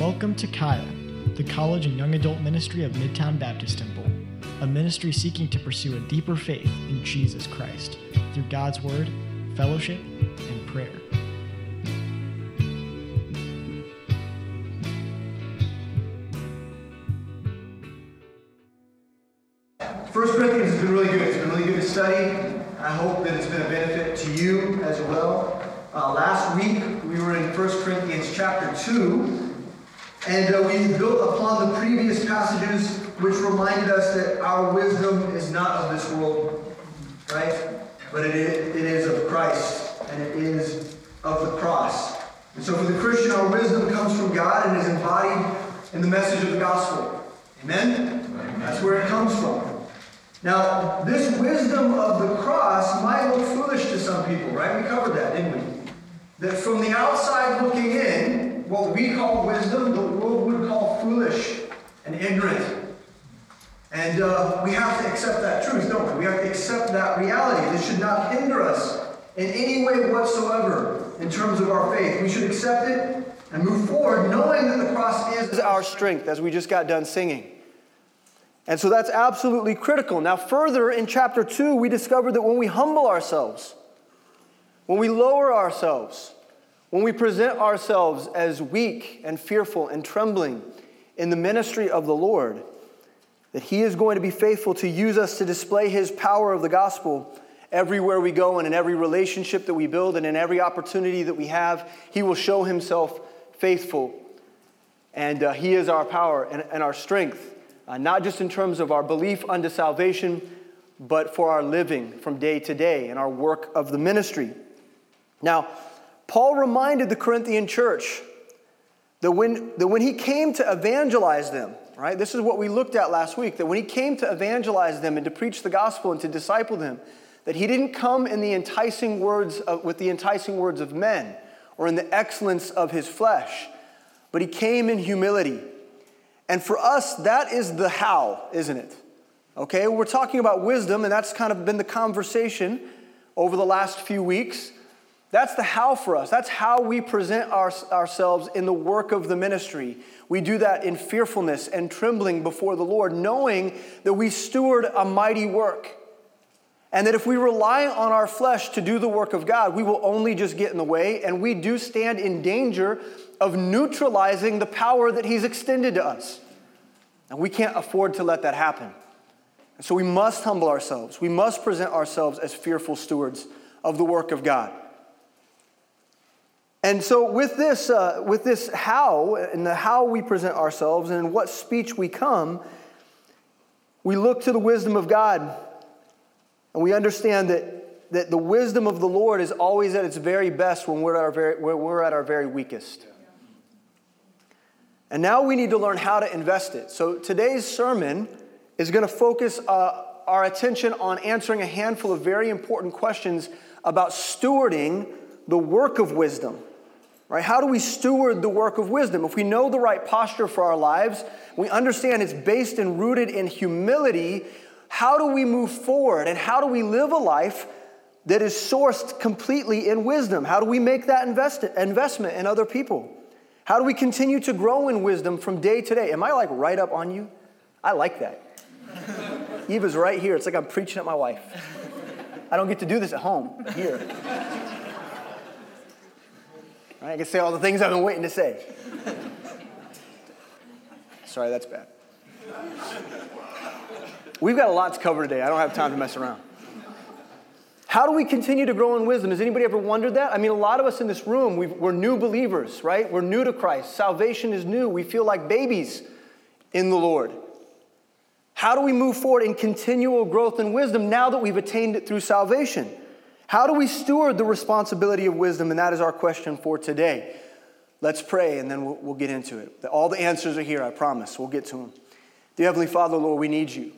Welcome to Kaya, the college and young adult ministry of Midtown Baptist Temple, a ministry seeking to pursue a deeper faith in Jesus Christ through God's Word, fellowship, and prayer. First Corinthians has been really good. It's been really good to study. I hope that it's been a benefit to you as well. Uh, last week we were in 1 Corinthians chapter 2, reminded us that our wisdom is not of this world, right? But it is, it is of Christ, and it is of the cross. And so for the Christian, our wisdom comes from God and is embodied in the message of the gospel. Amen? That's where it comes from. Now, this wisdom of the cross might look foolish to some people, right? We covered that, didn't we? That from the outside looking in, what we call wisdom, the world would call foolish and ignorant. And uh, we have to accept that truth, don't we? We have to accept that reality. This should not hinder us in any way whatsoever in terms of our faith. We should accept it and move forward knowing that the cross is our strength, as we just got done singing. And so that's absolutely critical. Now, further in chapter 2, we discover that when we humble ourselves, when we lower ourselves, when we present ourselves as weak and fearful and trembling in the ministry of the Lord, that He is going to be faithful to use us to display His power of the gospel everywhere we go and in every relationship that we build and in every opportunity that we have. He will show Himself faithful. And uh, He is our power and, and our strength uh, not just in terms of our belief unto salvation, but for our living from day to day and our work of the ministry. Now, Paul reminded the Corinthian church that when, that when he came to evangelize them, right, this is what we looked at last week, that when he came to evangelize them and to preach the gospel and to disciple them, that he didn't come in the enticing words of, with the enticing words of men or in the excellence of his flesh, but he came in humility and for us, that is the how, isn't it? Okay, we're talking about wisdom, and that's kind of been the conversation over the last few weeks. That's the how for us. That's how we present our, ourselves in the work of the ministry. We do that in fearfulness and trembling before the Lord, knowing that we steward a mighty work. And that if we rely on our flesh to do the work of God, we will only just get in the way, and we do stand in danger of neutralizing the power that He's extended to us. And we can't afford to let that happen. And so we must humble ourselves. We must present ourselves as fearful stewards of the work of God. And so, with this, uh, with this how, and the how we present ourselves, and in what speech we come, we look to the wisdom of God, and we understand that, that the wisdom of the Lord is always at its very best when we're at our very, we're at our very weakest. And now we need to learn how to invest it. So today's sermon is going to focus uh, our attention on answering a handful of very important questions about stewarding the work of wisdom. Right? How do we steward the work of wisdom? If we know the right posture for our lives, we understand it's based and rooted in humility. How do we move forward and how do we live a life that is sourced completely in wisdom? How do we make that invest- investment in other people? How do we continue to grow in wisdom from day to day? Am I like right up on you? I like that. Eva's right here. It's like I'm preaching at my wife. I don't get to do this at home, here. I can say all the things I've been waiting to say. Sorry, that's bad. We've got a lot to cover today. I don't have time to mess around. How do we continue to grow in wisdom? Has anybody ever wondered that? I mean, a lot of us in this room, we are new believers, right? We're new to Christ. Salvation is new. We feel like babies in the Lord. How do we move forward in continual growth in wisdom now that we've attained it through salvation? How do we steward the responsibility of wisdom? And that is our question for today. Let's pray and then we'll, we'll get into it. All the answers are here, I promise. We'll get to them. Dear Heavenly Father, Lord, we need you.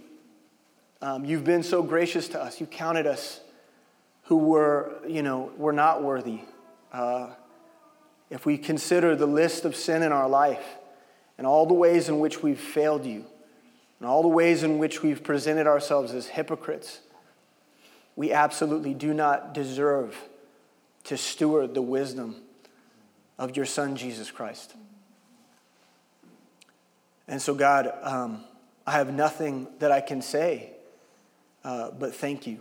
Um, you've been so gracious to us. You counted us who were, you know, were not worthy. Uh, if we consider the list of sin in our life and all the ways in which we've failed you and all the ways in which we've presented ourselves as hypocrites, we absolutely do not deserve to steward the wisdom of your Son, Jesus Christ. And so, God, um, I have nothing that I can say uh, but thank you.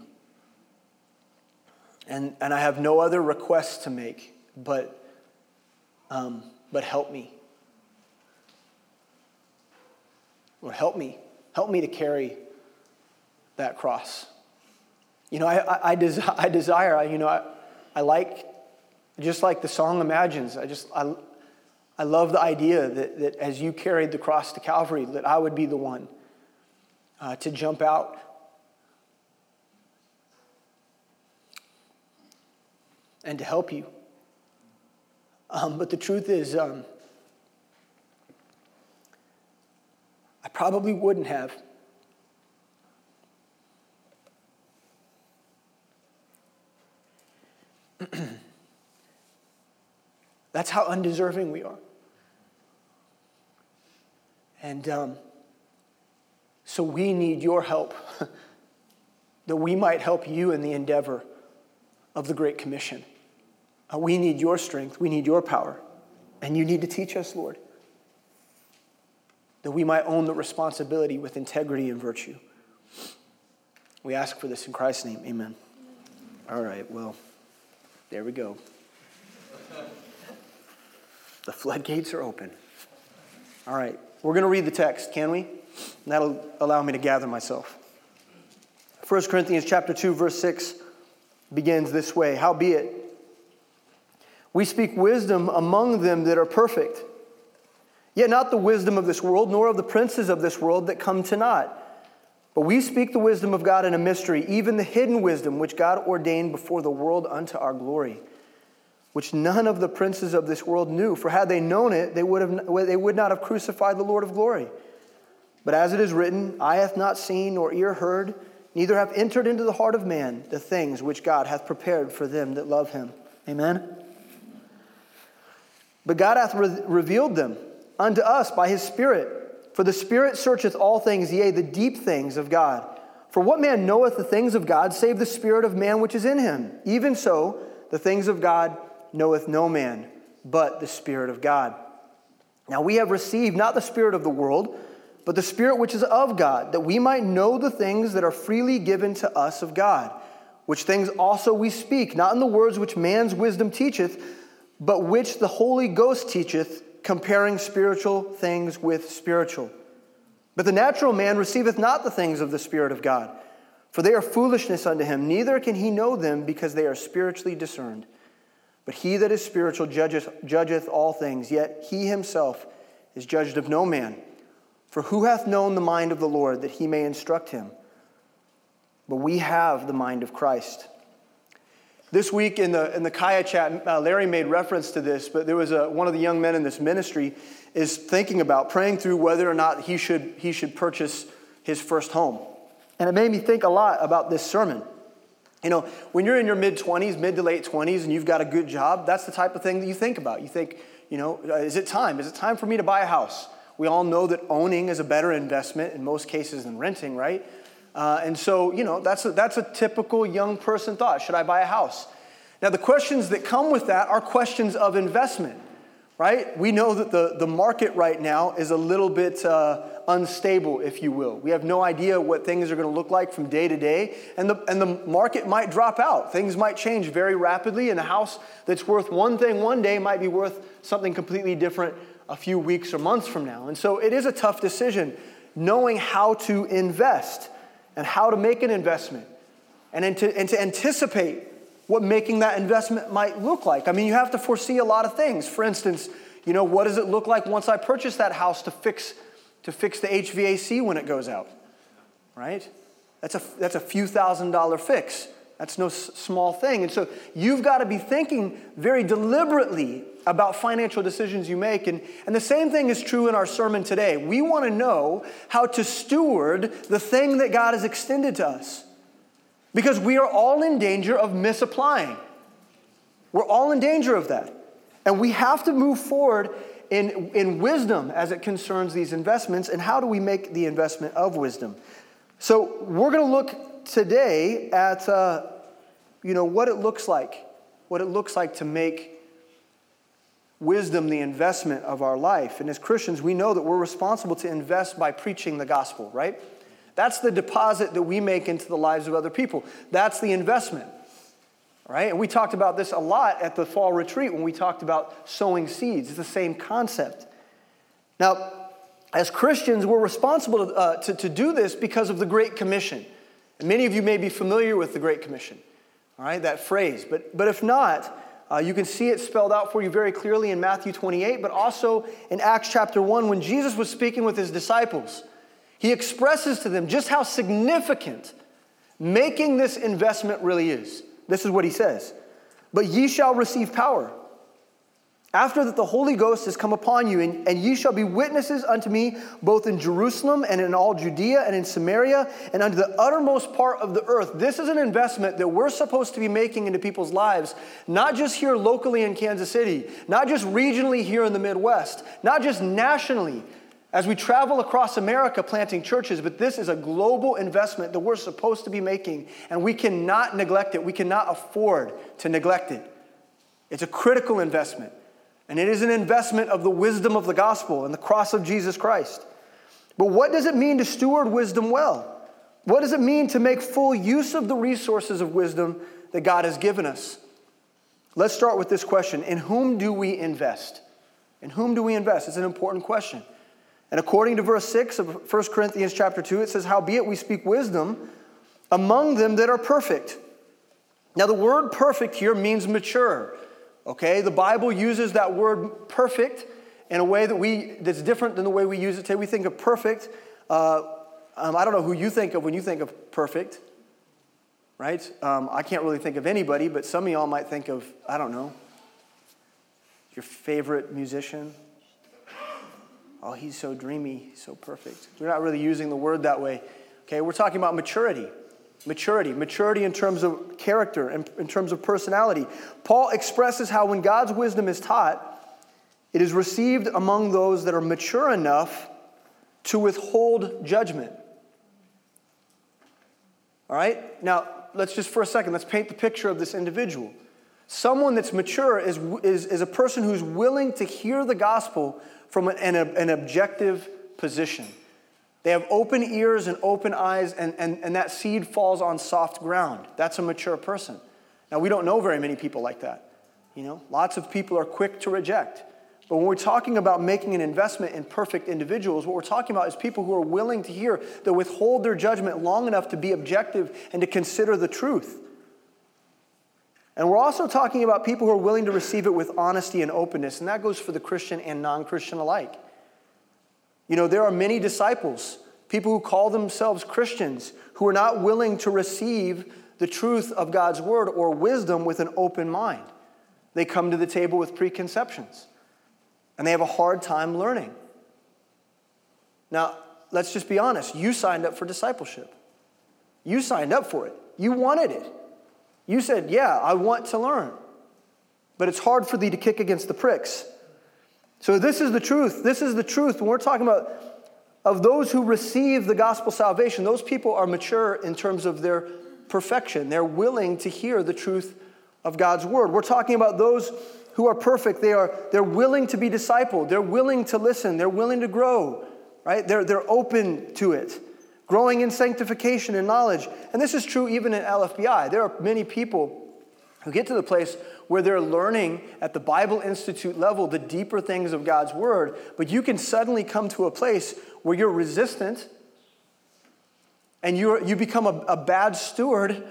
And, and I have no other requests to make, but, um, but help me. Lord, help me. Help me to carry that cross. You know, I, I, I, desi- I desire, I, you know, I, I like, just like the song imagines, I just, I, I love the idea that, that as you carried the cross to Calvary, that I would be the one uh, to jump out and to help you. Um, but the truth is, um, I probably wouldn't have. That's how undeserving we are. And um, so we need your help that we might help you in the endeavor of the Great Commission. Uh, we need your strength, we need your power, and you need to teach us, Lord, that we might own the responsibility with integrity and virtue. We ask for this in Christ's name. Amen. All right, well, there we go. The floodgates are open. All right, we're going to read the text, can we? That'll allow me to gather myself. 1 Corinthians chapter 2 verse 6 begins this way, howbeit we speak wisdom among them that are perfect, yet not the wisdom of this world, nor of the princes of this world that come to naught. But we speak the wisdom of God in a mystery, even the hidden wisdom which God ordained before the world unto our glory, which none of the princes of this world knew. For had they known it, they would, have, they would not have crucified the Lord of glory. But as it is written, eye hath not seen, nor ear heard, neither have entered into the heart of man the things which God hath prepared for them that love him. Amen. But God hath re- revealed them unto us by his Spirit. For the Spirit searcheth all things, yea, the deep things of God. For what man knoweth the things of God save the Spirit of man which is in him? Even so, the things of God knoweth no man, but the Spirit of God. Now we have received not the Spirit of the world, but the Spirit which is of God, that we might know the things that are freely given to us of God, which things also we speak, not in the words which man's wisdom teacheth but which the Holy Ghost teacheth, comparing spiritual things with spiritual. But the natural man receiveth not the things of the Spirit of God, for they are foolishness unto him, neither can he know them because they are spiritually discerned. But he that is spiritual judgeth, judgeth all things, yet he himself is judged of no man. For who hath known the mind of the Lord that he may instruct him? But we have the mind of Christ. This week in the, in the Kaya chat, uh, Larry made reference to this, but there was a, one of the young men in this ministry is thinking about praying through whether or not he should, he should purchase his first home. And it made me think a lot about this sermon. You know, when you're in your mid 20s, mid to late 20s, and you've got a good job, that's the type of thing that you think about. You think, you know, uh, is it time? Is it time for me to buy a house? We all know that owning is a better investment in most cases than renting, right? Uh, and so, you know, that's a, that's a typical young person thought. Should I buy a house? Now, the questions that come with that are questions of investment, right? We know that the, the market right now is a little bit uh, unstable, if you will. We have no idea what things are going to look like from day to day, and the, and the market might drop out. Things might change very rapidly, and a house that's worth one thing one day might be worth something completely different a few weeks or months from now. And so it is a tough decision knowing how to invest and how to make an investment and to, and to anticipate what making that investment might look like. I mean, you have to foresee a lot of things. For instance, you know, what does it look like once I purchase that house to fix, to fix the HVAC when it goes out? Right? That's a, that's a few thousand dollar fix. That's no s- small thing. And so you've got to be thinking very deliberately about financial decisions you make. And, and the same thing is true in our sermon today. We want to know how to steward the thing that God has extended to us because we are all in danger of misapplying. We're all in danger of that. And we have to move forward in, in wisdom as it concerns these investments. And how do we make the investment of wisdom? So we're going to look today at uh, you know what it looks like, what it looks like to make wisdom the investment of our life. And as Christians, we know that we're responsible to invest by preaching the gospel, right? That's the deposit that we make into the lives of other people. That's the investment. Right? And we talked about this a lot at the fall retreat when we talked about sowing seeds. It's the same concept. Now, as Christians, we're responsible to, uh, to, to, do this because of the Great Commission. And many of you may be familiar with the Great Commission, all right, that phrase. But, but if not, uh, you can see it spelled out for you very clearly in Matthew 28, but also in Acts chapter 1 when Jesus was speaking with his disciples. He expresses to them just how significant making this investment really is. This is what he says But ye shall receive power after that, the Holy Ghost has come upon you, and, and ye shall be witnesses unto me both in Jerusalem and in all Judea and in Samaria and unto the uttermost part of the earth. This is an investment that we're supposed to be making into people's lives, not just here locally in Kansas City, not just regionally here in the Midwest, not just nationally as we travel across America planting churches, but this is a global investment that we're supposed to be making, and we cannot neglect it. We cannot afford to neglect it. It's a critical investment. And it is an investment of the wisdom of the gospel and the cross of Jesus Christ. But what does it mean to steward wisdom well? What does it mean to make full use of the resources of wisdom that God has given us? Let's start with this question In whom do we invest? In whom do we invest? It's an important question. And according to verse 6 of 1 Corinthians chapter 2, it says, Howbeit we speak wisdom among them that are perfect. Now, the word perfect here means mature. Okay? The Bible uses that word perfect in a way that we that's different than the way we use it today. We think of perfect. Uh, um, I don't know who you think of when you think of perfect, right? Um, I can't really think of anybody, but some of y'all might think of, I don't know, your favorite musician. Oh, he's so dreamy, so perfect. We're not really using the word that way. Okay, we're talking about maturity. Maturity, maturity in terms of character and in terms of personality. Paul expresses how when God's wisdom is taught, it is received among those that are mature enough to withhold judgment. All right? Now, let's just for a second, let's paint the picture of this individual. Someone that's mature is, is, is a person who's willing to hear the gospel from an, an, an objective position. They have open ears and open eyes, and, and, and that seed falls on soft ground. That's a mature person. Now, we don't know very many people like that. You know, lots of people are quick to reject. But when we're talking about making an investment in perfect individuals, what we're talking about is people who are willing to hear, that withhold their judgment long enough to be objective and to consider the truth. And we're also talking about people who are willing to receive it with honesty and openness, and that goes for the Christian and non Christian alike. You know, there are many disciples, people who call themselves Christians, who are not willing to receive the truth of God's word or wisdom with an open mind. They come to the table with preconceptions, and they have a hard time learning. Now, let's just be honest. You signed up for discipleship. You signed up for it. You wanted it. You said, Yeah, I want to learn. But it's hard for thee to kick against the pricks. So, this is the truth. This is the truth. When we're talking about of those who receive the gospel salvation, those people are mature in terms of their perfection. They're willing to hear the truth of God's word. We're talking about those who are perfect. They are they're willing to be discipled. They're willing to listen. They're willing to grow. Right? They're, they're open to it. Growing in sanctification and knowledge. And this is true even in LFBI. There are many people who get to the place where they're learning at the Bible Institute level the deeper things of God's Word, but you can suddenly come to a place where you're resistant and you you become a, a bad steward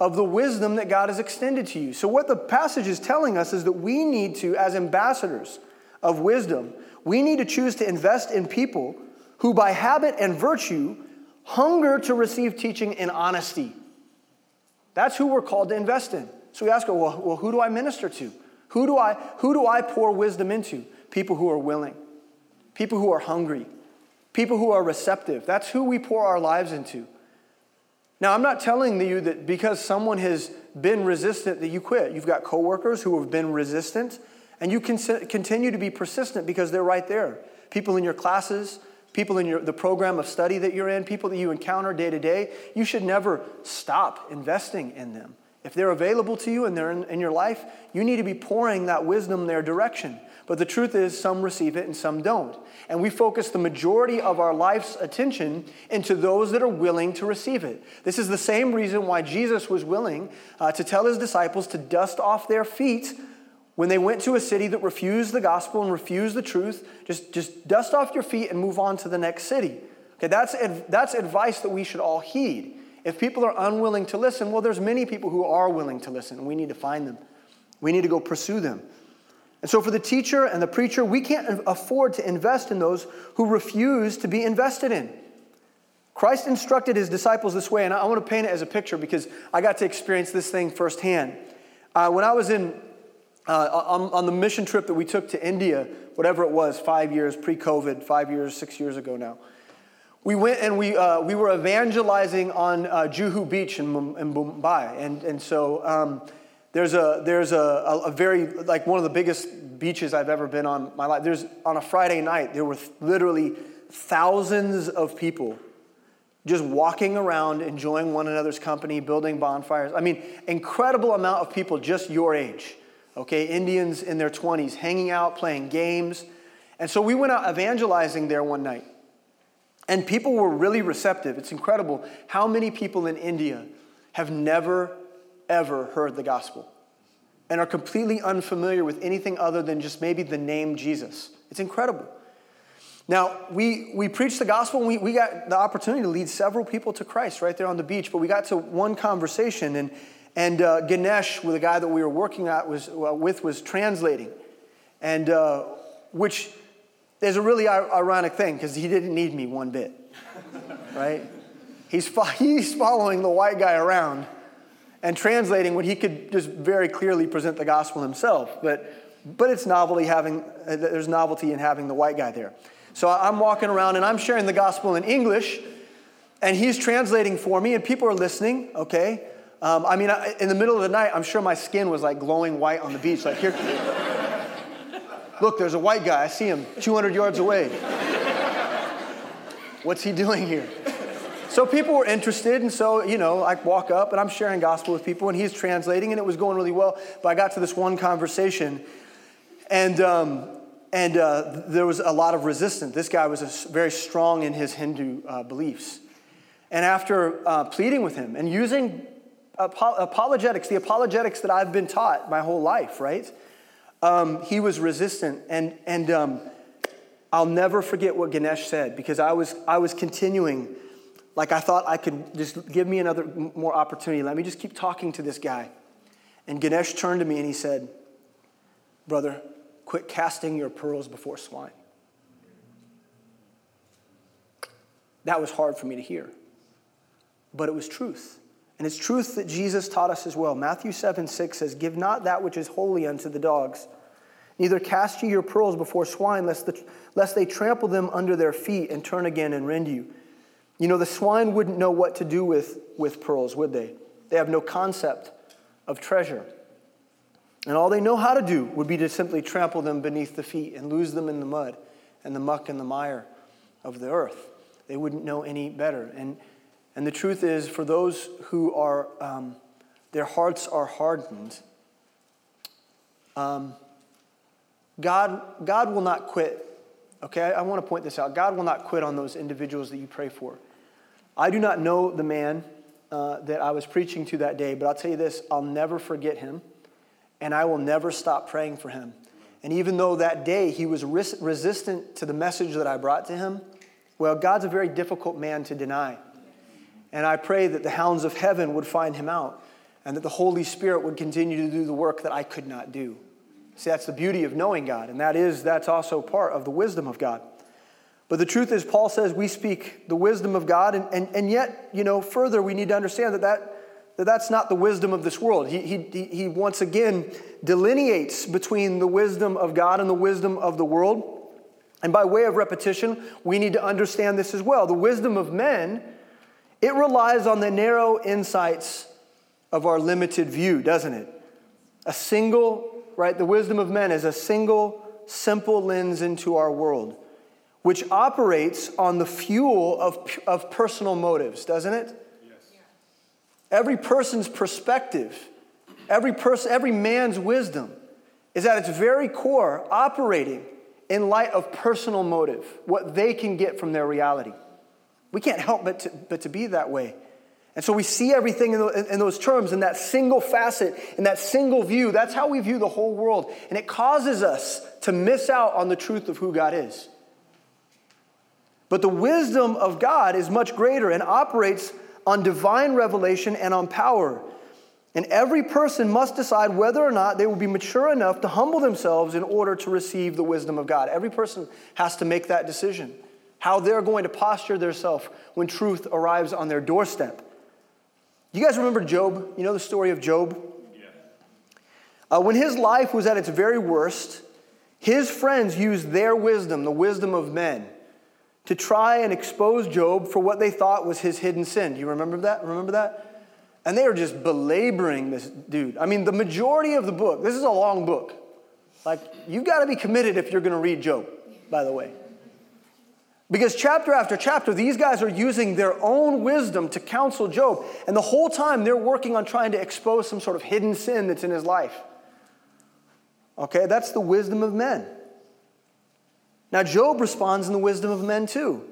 of the wisdom that God has extended to you. So, what the passage is telling us is that we need to, as ambassadors of wisdom, we need to choose to invest in people who, by habit and virtue, hunger to receive teaching in honesty. That's who we're called to invest in. So we ask well, well, who do I minister to? Who do I, who do I pour wisdom into? People who are willing, people who are hungry, people who are receptive. That's who we pour our lives into. Now, I'm not telling you that because someone has been resistant that you quit. You've got coworkers who have been resistant, and you can continue to be persistent because they're right there. People in your classes, people in your, the program of study that you're in, people that you encounter day to day, you should never stop investing in them If they're available to you and they're in, in your life, you need to be pouring that wisdom their direction. But the truth is, some receive it and some don't. And we focus the majority of our life's attention into those that are willing to receive it. This is the same reason why Jesus was willing uh, to tell his disciples to dust off their feet when they went to a city that refused the gospel and refused the truth. Just, just dust off your feet and move on to the next city. Okay, that's, that's advice that we should all heed. If people are unwilling to listen, well, there's many people who are willing to listen, and we need to find them. We need to go pursue them. And so, for the teacher and the preacher, we can't afford to invest in those who refuse to be invested in. Christ instructed his disciples this way, and I want to paint it as a picture because I got to experience this thing firsthand. Uh, when I was in uh, on, on, the mission trip that we took to India, whatever it was, five years pre COVID, five years, six years ago now, we went and we, uh, we were evangelizing on uh, Juhu Beach in, in Mumbai. And, and so um, there's, a, there's a, a, very, like one of the biggest beaches I've ever been on my life. There's, on a Friday night, there were literally thousands of people just walking around, enjoying one another's company, building bonfires. I mean, incredible amount of people just your age, okay? Indians in their 20s, hanging out, playing games. And so we went out evangelizing there one night. And people were really receptive. It's incredible how many people in India have never, ever heard the gospel and are completely unfamiliar with anything other than just maybe the name Jesus. It's incredible. Now, we, we preached the gospel and we, we got the opportunity to lead several people to Christ right there on the beach, but we got to one conversation and, and uh, Ganesh, the guy that we were working at was, uh, with, was translating. And uh, which there's a really ironic thing because he didn't need me one bit, right? He's, fo- he's following the white guy around and translating when he could just very clearly present the gospel himself. But, but it's novelty having, uh, there's novelty in having the white guy there. So I'm walking around and I'm sharing the gospel in English, and he's translating for me, and people are listening, okay? Um, I mean, in the middle of the night, I'm sure my skin was like glowing white on the beach. Like, here, Look, there's a white guy. I see him 200 yards away. What's he doing here? So people were interested, and so, you know, I walk up and I'm sharing gospel with people, and he's translating, and it was going really well. But I got to this one conversation, and, um, and uh, there was a lot of resistance. This guy was a, very strong in his Hindu uh, beliefs. And after uh, pleading with him and using apologetics, the apologetics that I've been taught my whole life, right? Um, he was resistant. And, and um, I'll never forget what Ganesh said because I was, I was continuing. Like I thought I could just give me another more opportunity. Let me just keep talking to this guy. And Ganesh turned to me and he said, Brother, quit casting your pearls before swine. That was hard for me to hear, but it was truth. And it's truth that Jesus taught us as well. Matthew 7 6 says, Give not that which is holy unto the dogs, neither cast ye your pearls before swine, lest, the, lest they trample them under their feet and turn again and rend you. You know, the swine wouldn't know what to do with, with pearls, would they? They have no concept of treasure. And all they know how to do would be to simply trample them beneath the feet and lose them in the mud and the muck and the mire of the earth. They wouldn't know any better. And and the truth is, for those who are, um, their hearts are hardened, um, God, God will not quit. Okay, I, I want to point this out. God will not quit on those individuals that you pray for. I do not know the man uh, that I was preaching to that day, but I'll tell you this I'll never forget him, and I will never stop praying for him. And even though that day he was res- resistant to the message that I brought to him, well, God's a very difficult man to deny. And I pray that the hounds of heaven would find him out and that the Holy Spirit would continue to do the work that I could not do. See, that's the beauty of knowing God, and that is that's also part of the wisdom of God. But the truth is, Paul says we speak the wisdom of God, and, and, and yet, you know, further, we need to understand that, that, that that's not the wisdom of this world. He, he, he once again delineates between the wisdom of God and the wisdom of the world. And by way of repetition, we need to understand this as well. The wisdom of men it relies on the narrow insights of our limited view, doesn't it? A single, right? The wisdom of men is a single, simple lens into our world, which operates on the fuel of, of personal motives, doesn't it? Yes. Every person's perspective every person, every man's wisdom is at its very core operating in light of personal motive, what they can get from their reality. We can't help but to, but to be that way. And so we see everything in, the, in, those terms, in that single facet, in that single view. That's how we view the whole world. And it causes us to miss out on the truth of who God is. But the wisdom of God is much greater and operates on divine revelation and on power. And every person must decide whether or not they will be mature enough to humble themselves in order to receive the wisdom of God. Every person has to make that decision, how they're going to posture themselves when truth arrives on their doorstep. You guys remember Job? You know the story of Job? Yeah. Uh, when his life was at its very worst, his friends used their wisdom, the wisdom of men, to try and expose Job for what they thought was his hidden sin. Do you remember that? Remember that? And they are just belaboring this dude. I mean, the majority of the book, this is a long book. Like, you've got to be committed if you're going to read Job, by the way. Because chapter after chapter, these guys are using their own wisdom to counsel Job. And the whole time, they're working on trying to expose some sort of hidden sin that's in his life. Okay, that's the wisdom of men. Now, Job responds in the wisdom of men too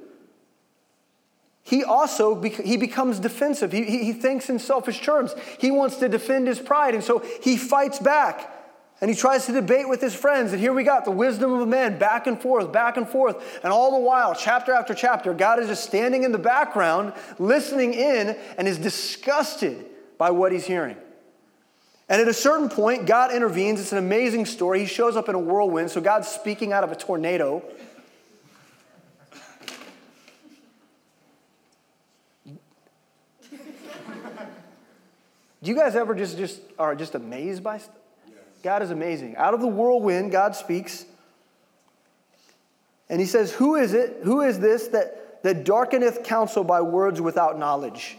he also he becomes defensive. He, he, he thinks in selfish terms. He wants to defend his pride, and so he fights back. And he tries to debate with his friends. And here we got the wisdom of a man, back and forth, back and forth. And all the while, chapter after chapter, God is just standing in the background, listening in, and is disgusted by what he's hearing. And at a certain point, God intervenes. It's an amazing story. He shows up in a whirlwind. So God's speaking out of a tornado. Do you guys ever just, just are just amazed by stuff? God is amazing. Out of the whirlwind, God speaks. And he says, Who is it? Who is this that, that darkeneth counsel by words without knowledge?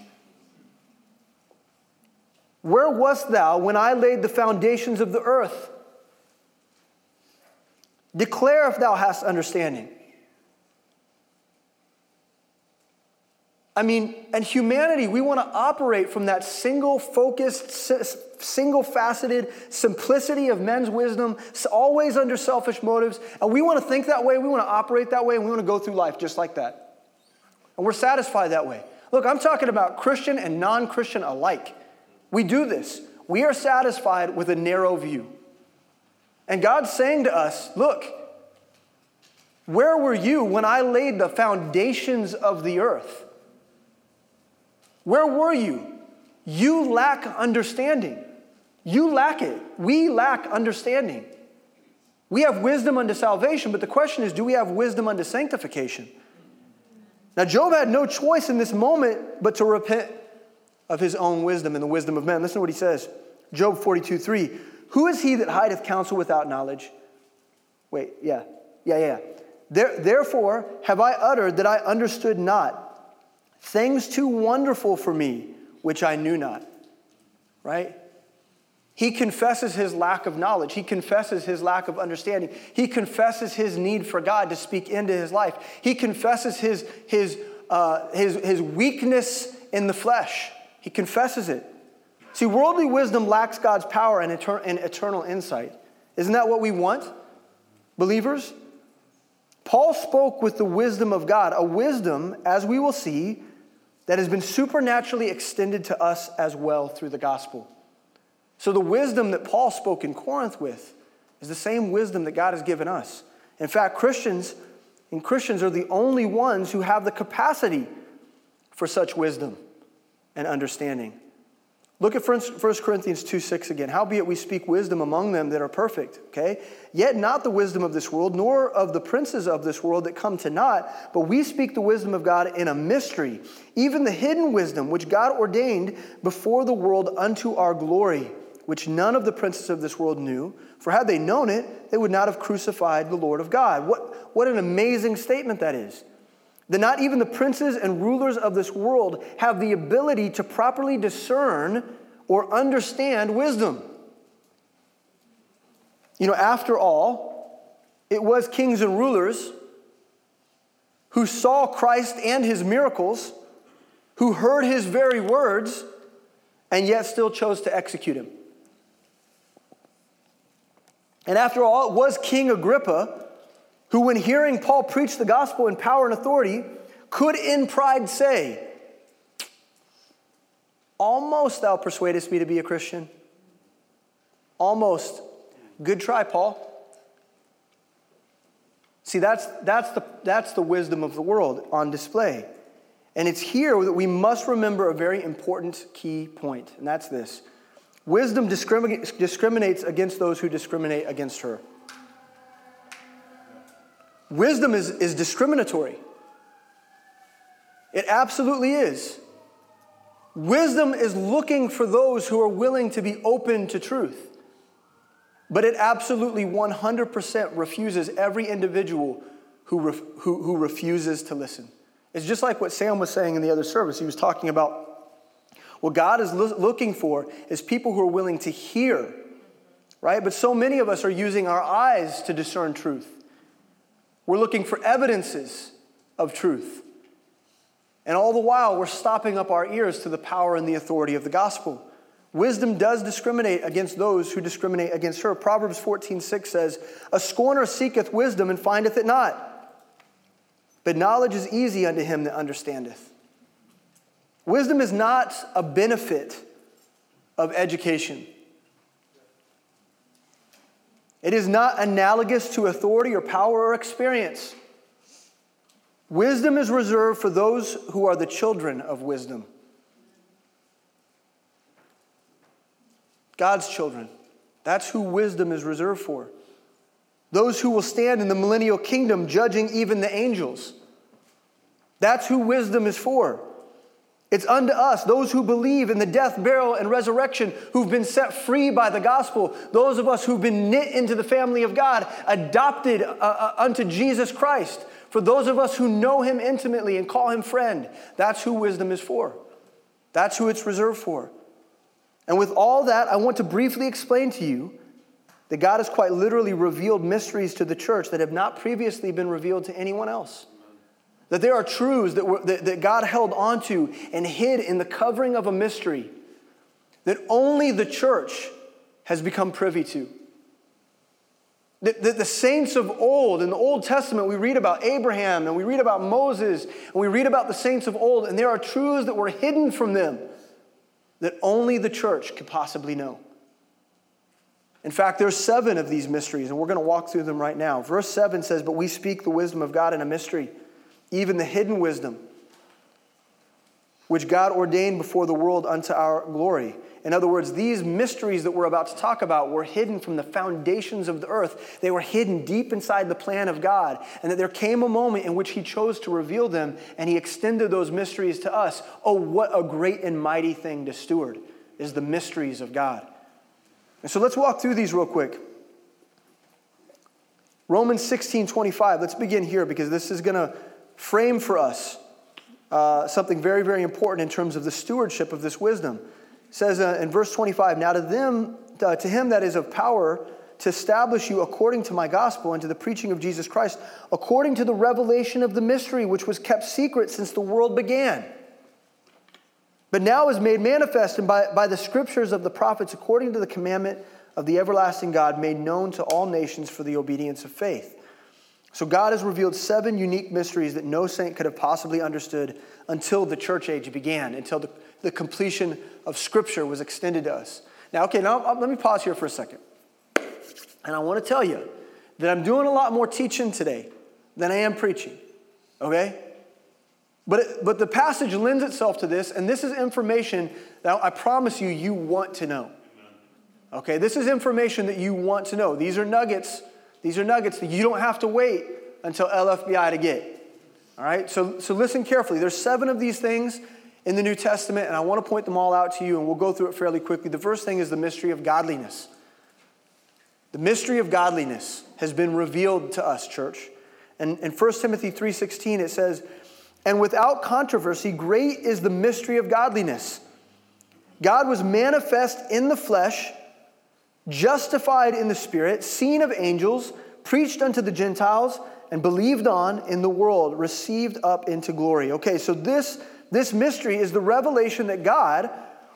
Where wast thou when I laid the foundations of the earth? Declare if thou hast understanding. I mean, and humanity, we want to operate from that single focused, single faceted simplicity of men's wisdom, always under selfish motives. And we want to think that way, we want to operate that way, and we want to go through life just like that. And we're satisfied that way. Look, I'm talking about Christian and non Christian alike. We do this. We are satisfied with a narrow view. And God's saying to us, look, where were you when I laid the foundations of the earth? Where were you? You lack understanding. You lack it. We lack understanding. We have wisdom unto salvation, but the question is do we have wisdom unto sanctification? Now, Job had no choice in this moment but to repent of his own wisdom and the wisdom of men. Listen to what he says Job 42 3. Who is he that hideth counsel without knowledge? Wait, yeah, yeah, yeah. There, therefore have I uttered that I understood not things too wonderful for me, which I knew not. Right? He confesses his lack of knowledge. He confesses his lack of understanding. He confesses his need for God to speak into his life. He confesses his, his, uh, his, his weakness in the flesh. He confesses it. See, worldly wisdom lacks God's power and, etern- and eternal insight. Isn't that what we want, believers? Paul spoke with the wisdom of God, a wisdom, as we will see, that has been supernaturally extended to us as well through the gospel. So the wisdom that Paul spoke in Corinth with is the same wisdom that God has given us. In fact, Christians and Christians are the only ones who have the capacity for such wisdom and understanding. Look at 1 Corinthians 2 6 again. Howbeit we speak wisdom among them that are perfect, okay? Yet not the wisdom of this world, nor of the princes of this world that come to naught, but we speak the wisdom of God in a mystery, even the hidden wisdom which God ordained before the world unto our glory, which none of the princes of this world knew. For had they known it, they would not have crucified the Lord of God. What, what an amazing statement that is that not even the princes and rulers of this world have the ability to properly discern or understand wisdom. You know, after all, it was kings and rulers who saw Christ and his miracles, who heard his very words, and yet still chose to execute him. And after all, it was King Agrippa who, when hearing Paul preach the gospel in power and authority, could in pride say, Almost thou persuadest me to be a Christian. Almost. Good try, Paul. See, that's, that's, the, that's the wisdom of the world on display. And it's here that we must remember a very important key point, and that's this wisdom discriminates against those who discriminate against her. Wisdom is, is discriminatory. It absolutely is. Wisdom is looking for those who are willing to be open to truth. But it absolutely 100% refuses every individual who, ref, who, who refuses to listen. It's just like what Sam was saying in the other service. He was talking about what God is lo- looking for is people who are willing to hear, right? But so many of us are using our eyes to discern truth. We're looking for evidences of truth. And all the while, we're stopping up our ears to the power and the authority of the gospel. Wisdom does discriminate against those who discriminate against her. Proverbs 14, 6 says, A scorner seeketh wisdom and findeth it not. But knowledge is easy unto him that understandeth. Wisdom is not a benefit of education. It is not analogous to authority or power or experience. Wisdom is reserved for those who are the children of wisdom. God's children. That's who wisdom is reserved for. Those who will stand in the millennial kingdom judging even the angels. That's who wisdom is for. It's unto us, those who believe in the death, burial, and resurrection, who've been set free by the gospel, those of us who've been knit into the family of God, adopted uh, uh, unto Jesus Christ, for those of us who know him intimately and call him friend. That's who wisdom is for. That's who it's reserved for. And with all that, I want to briefly explain to you that God has quite literally revealed mysteries to the church that have not previously been revealed to anyone else. That there are truths that, were, that, that God held onto and hid in the covering of a mystery that only the church has become privy to. That the, the saints of old, in the Old Testament, we read about Abraham and we read about Moses and we read about the saints of old, and there are truths that were hidden from them that only the church could possibly know. In fact, there's seven of these mysteries, and we're going to walk through them right now. Verse 7 says, But we speak the wisdom of God in a mystery even the hidden wisdom, which God ordained before the world unto our glory. In other words, these mysteries that we're about to talk about were hidden from the foundations of the earth. They were hidden deep inside the plan of God. And that there came a moment in which He chose to reveal them and He extended those mysteries to us. Oh, what a great and mighty thing to steward is the mysteries of God. And so let's walk through these real quick. Romans 16 25. Let's begin here because this is going to frame for us uh, something very, very important in terms of the stewardship of this wisdom. It says uh, in verse 25, Now to them, uh, to him that is of power to establish you according to my gospel and to the preaching of Jesus Christ, according to the revelation of the mystery which was kept secret since the world began. But now is made manifest and by, by the scriptures of the prophets, according to the commandment of the everlasting God, made known to all nations for the obedience of faith so, God has revealed seven unique mysteries that no saint could have possibly understood until the church age began, until the, the completion of Scripture was extended to us. Now, okay, now uh, let me pause here for a second. And I want to tell you that I'm doing a lot more teaching today than I am preaching, okay? But, it, but the passage lends itself to this, and this is information that I promise you, you want to know. Okay, this is information that you want to know. These are nuggets these are nuggets that you don't have to wait until LFBI to get. All right? So, so listen carefully. There's seven of these things in the New Testament, and I want to point them all out to you, and we'll go through it fairly quickly. The first thing is the mystery of godliness. The mystery of godliness has been revealed to us, church. And in 1 Timothy 3:16 it says, "And without controversy great is the mystery of godliness. God was manifest in the flesh, justified in the Spirit, seen of angels, preached unto the Gentiles, and believed on in the world, received up into glory. Okay, so this, this mystery is the revelation that God,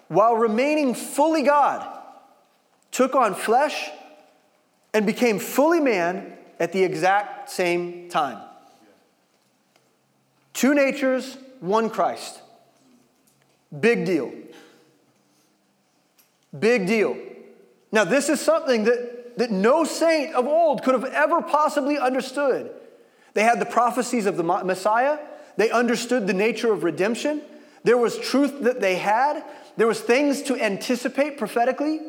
while remaining fully God, took on flesh, and became fully man at the exact same time. Two natures, one Christ. Big deal. Big deal. Now, this is something that, that no saint of old could have ever possibly understood. They had the prophecies of the Messiah, they understood the nature of redemption. There was truth that they had, there was things to anticipate prophetically.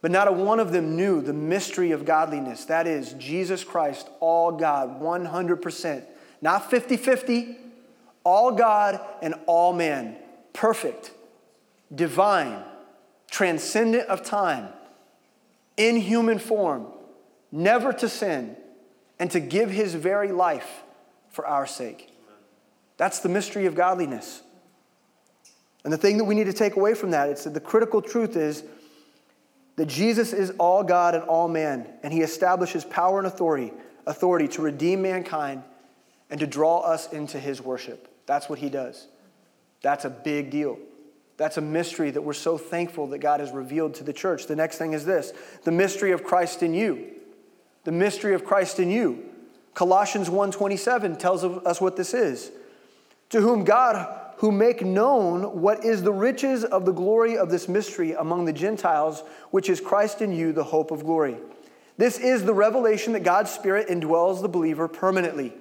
But not a one of them knew the mystery of godliness. That is, Jesus Christ, all God, 100%. Not 50 50, all God and all man. Perfect, divine, transcendent of time, in human form, never to sin, and to give his very life for our sake. That's the mystery of godliness. And the thing that we need to take away from that, it's that the critical truth is that Jesus is all God and all man, and he establishes power and authority, authority to redeem mankind and to draw us into his worship. That's what he does. That's a big deal. That's a mystery that we're so thankful that God has revealed to the church. The next thing is this the mystery of Christ in you. The mystery of Christ in you. Colossians 1:27 tells us what this is. To whom God who make known what is the riches of the glory of this mystery among the Gentiles, which is Christ in you, the hope of glory. This is the revelation that God's Spirit indwells the believer permanently.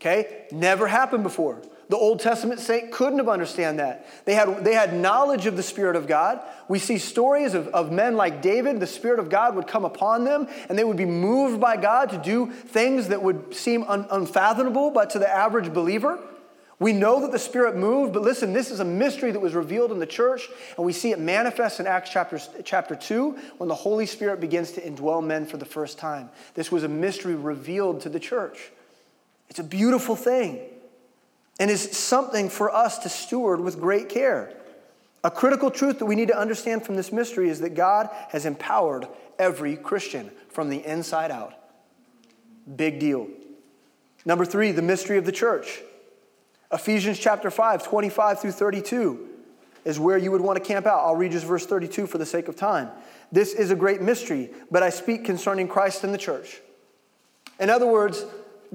Okay? Never happened before. The Old Testament saint couldn't have understand that. They had, they had knowledge of the Spirit of God. We see stories of, of men like David. The Spirit of God would come upon them, and they would be moved by God to do things that would seem un, unfathomable, but to the average believer. We know that the Spirit moved, but listen, this is a mystery that was revealed in the church, and we see it manifest in Acts chapter, chapter 2 when the Holy Spirit begins to indwell men for the first time. This was a mystery revealed to the church. It's a beautiful thing and is something for us to steward with great care. A critical truth that we need to understand from this mystery is that God has empowered every Christian from the inside out. Big deal. Number three, the mystery of the church. Ephesians chapter 5, 25 through 32 is where you would want to camp out. I'll read just verse 32 for the sake of time. This is a great mystery, but I speak concerning Christ and the church. In other words,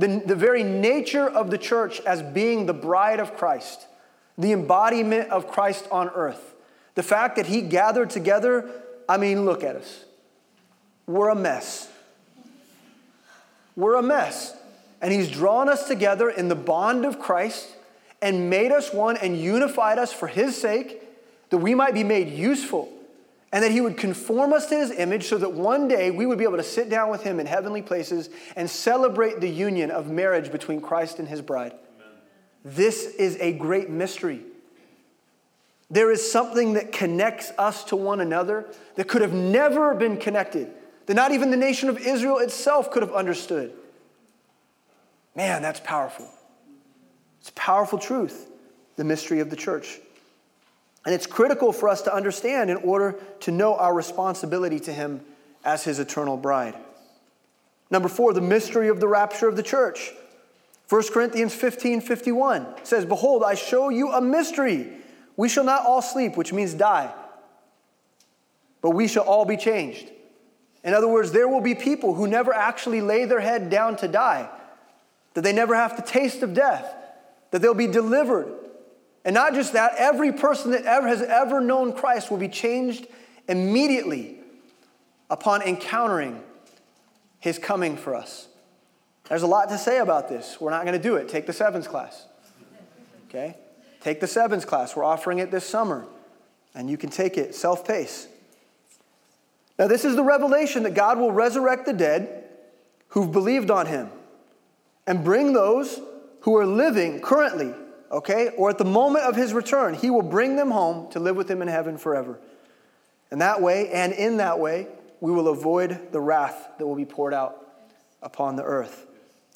the, the very nature of the church as being the bride of Christ, the embodiment of Christ on earth. The fact that he gathered together, I mean, look at us. We're a mess. We're a mess. And he's drawn us together in the bond of Christ and made us one and unified us for his sake that we might be made useful and that he would conform us to his image so that one day we would be able to sit down with him in heavenly places and celebrate the union of marriage between Christ and his bride. Amen. This is a great mystery. There is something that connects us to one another that could have never been connected, that not even the nation of Israel itself could have understood. Man, that's powerful. It's powerful truth, the mystery of the church. And it's critical for us to understand in order to know our responsibility to Him as His eternal bride. Number four, the mystery of the rapture of the church. 1 Corinthians 15 51 says, Behold, I show you a mystery. We shall not all sleep, which means die, but we shall all be changed. In other words, there will be people who never actually lay their head down to die, that they never have to taste of death, that they'll be delivered and not just that, every person that ever has ever known Christ will be changed immediately upon encountering his coming for us. There's a lot to say about this. We're not going to do it. Take the sevens class. Okay? Take the sevens class. We're offering it this summer, and you can take it self pace. Now, this is the revelation that God will resurrect the dead who've believed on him and bring those who are living currently okay, or at the moment of his return, he will bring them home to live with him in heaven forever. And that way, and in that way, we will avoid the wrath that will be poured out upon the earth.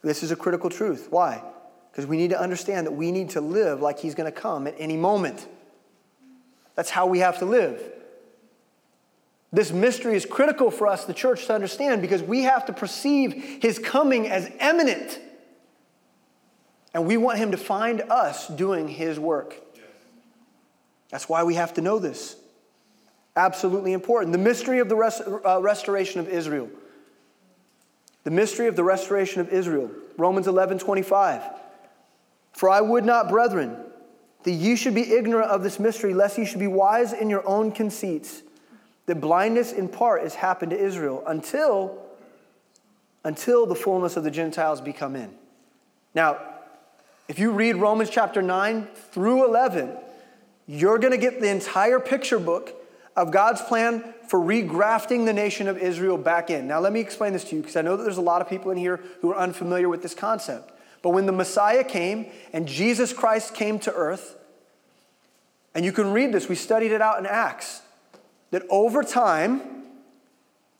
This is a critical truth. Why? Because we need to understand that we need to live like he's going to come at any moment. That's how we have to live. This mystery is critical for us, the church, to understand because we have to perceive his coming as imminent. And we want him to find us doing his work. That's why we have to know this. Absolutely important. The mystery of the rest, uh, restoration of Israel. The mystery of the restoration of Israel. Romans 11 25. For I would not, brethren, that ye should be ignorant of this mystery, lest ye should be wise in your own conceits. That blindness in part is happened to Israel until, until the fullness of the Gentiles be come in. Now, if you read Romans chapter 9 through 11, you're going to get the entire picture book of God's plan for regrafting the nation of Israel back in. Now, let me explain this to you because I know that there's a lot of people in here who are unfamiliar with this concept. But when the Messiah came and Jesus Christ came to earth, and you can read this, we studied it out in Acts, that over time,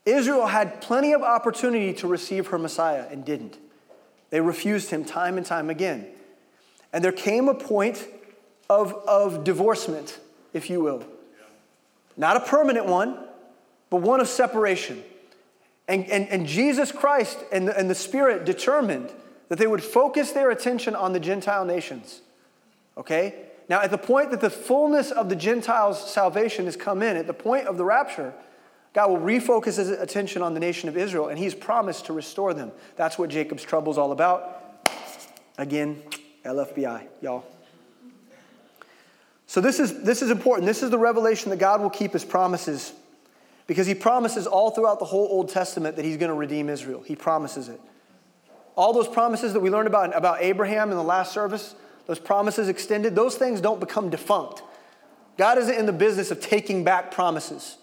Israel had plenty of opportunity to receive her Messiah and didn't. They refused him time and time again. And there came a point of, of divorcement, if you will. Not a permanent one, but one of separation. And, and, and Jesus Christ and the, and the Spirit determined that they would focus their attention on the Gentile nations. Okay? Now, at the point that the fullness of the Gentiles' salvation has come in, at the point of the rapture, God will refocus his attention on the nation of Israel, and he's promised to restore them. That's what Jacob's trouble is all about. Again, LFBI, y'all. So this is, this is important. This is the revelation that God will keep his promises because he promises all throughout the whole Old Testament that he's going to redeem Israel. He promises it. All those promises that we learned about, about Abraham in the last service, those promises extended, those things don't become defunct. God isn't in the business of taking back promises.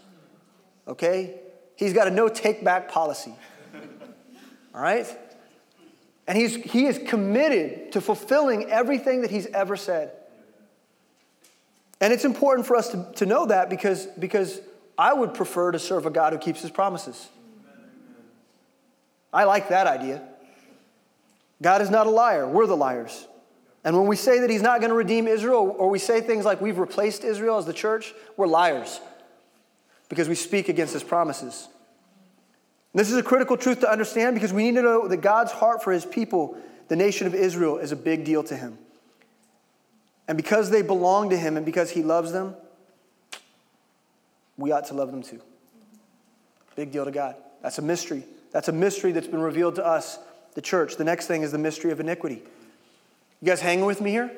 Okay? He's got a no take back policy. All right? And he's, he is committed to fulfilling everything that he's ever said. And it's important for us to, to know that because, because I would prefer to serve a God who keeps his promises. I like that idea. God is not a liar, we're the liars. And when we say that he's not going to redeem Israel, or we say things like we've replaced Israel as the church, we're liars because we speak against his promises. This is a critical truth to understand because we need to know that God's heart for his people, the nation of Israel, is a big deal to him. And because they belong to him and because he loves them, we ought to love them too. Big deal to God. That's a mystery. That's a mystery that's been revealed to us, the church. The next thing is the mystery of iniquity. You guys hanging with me here?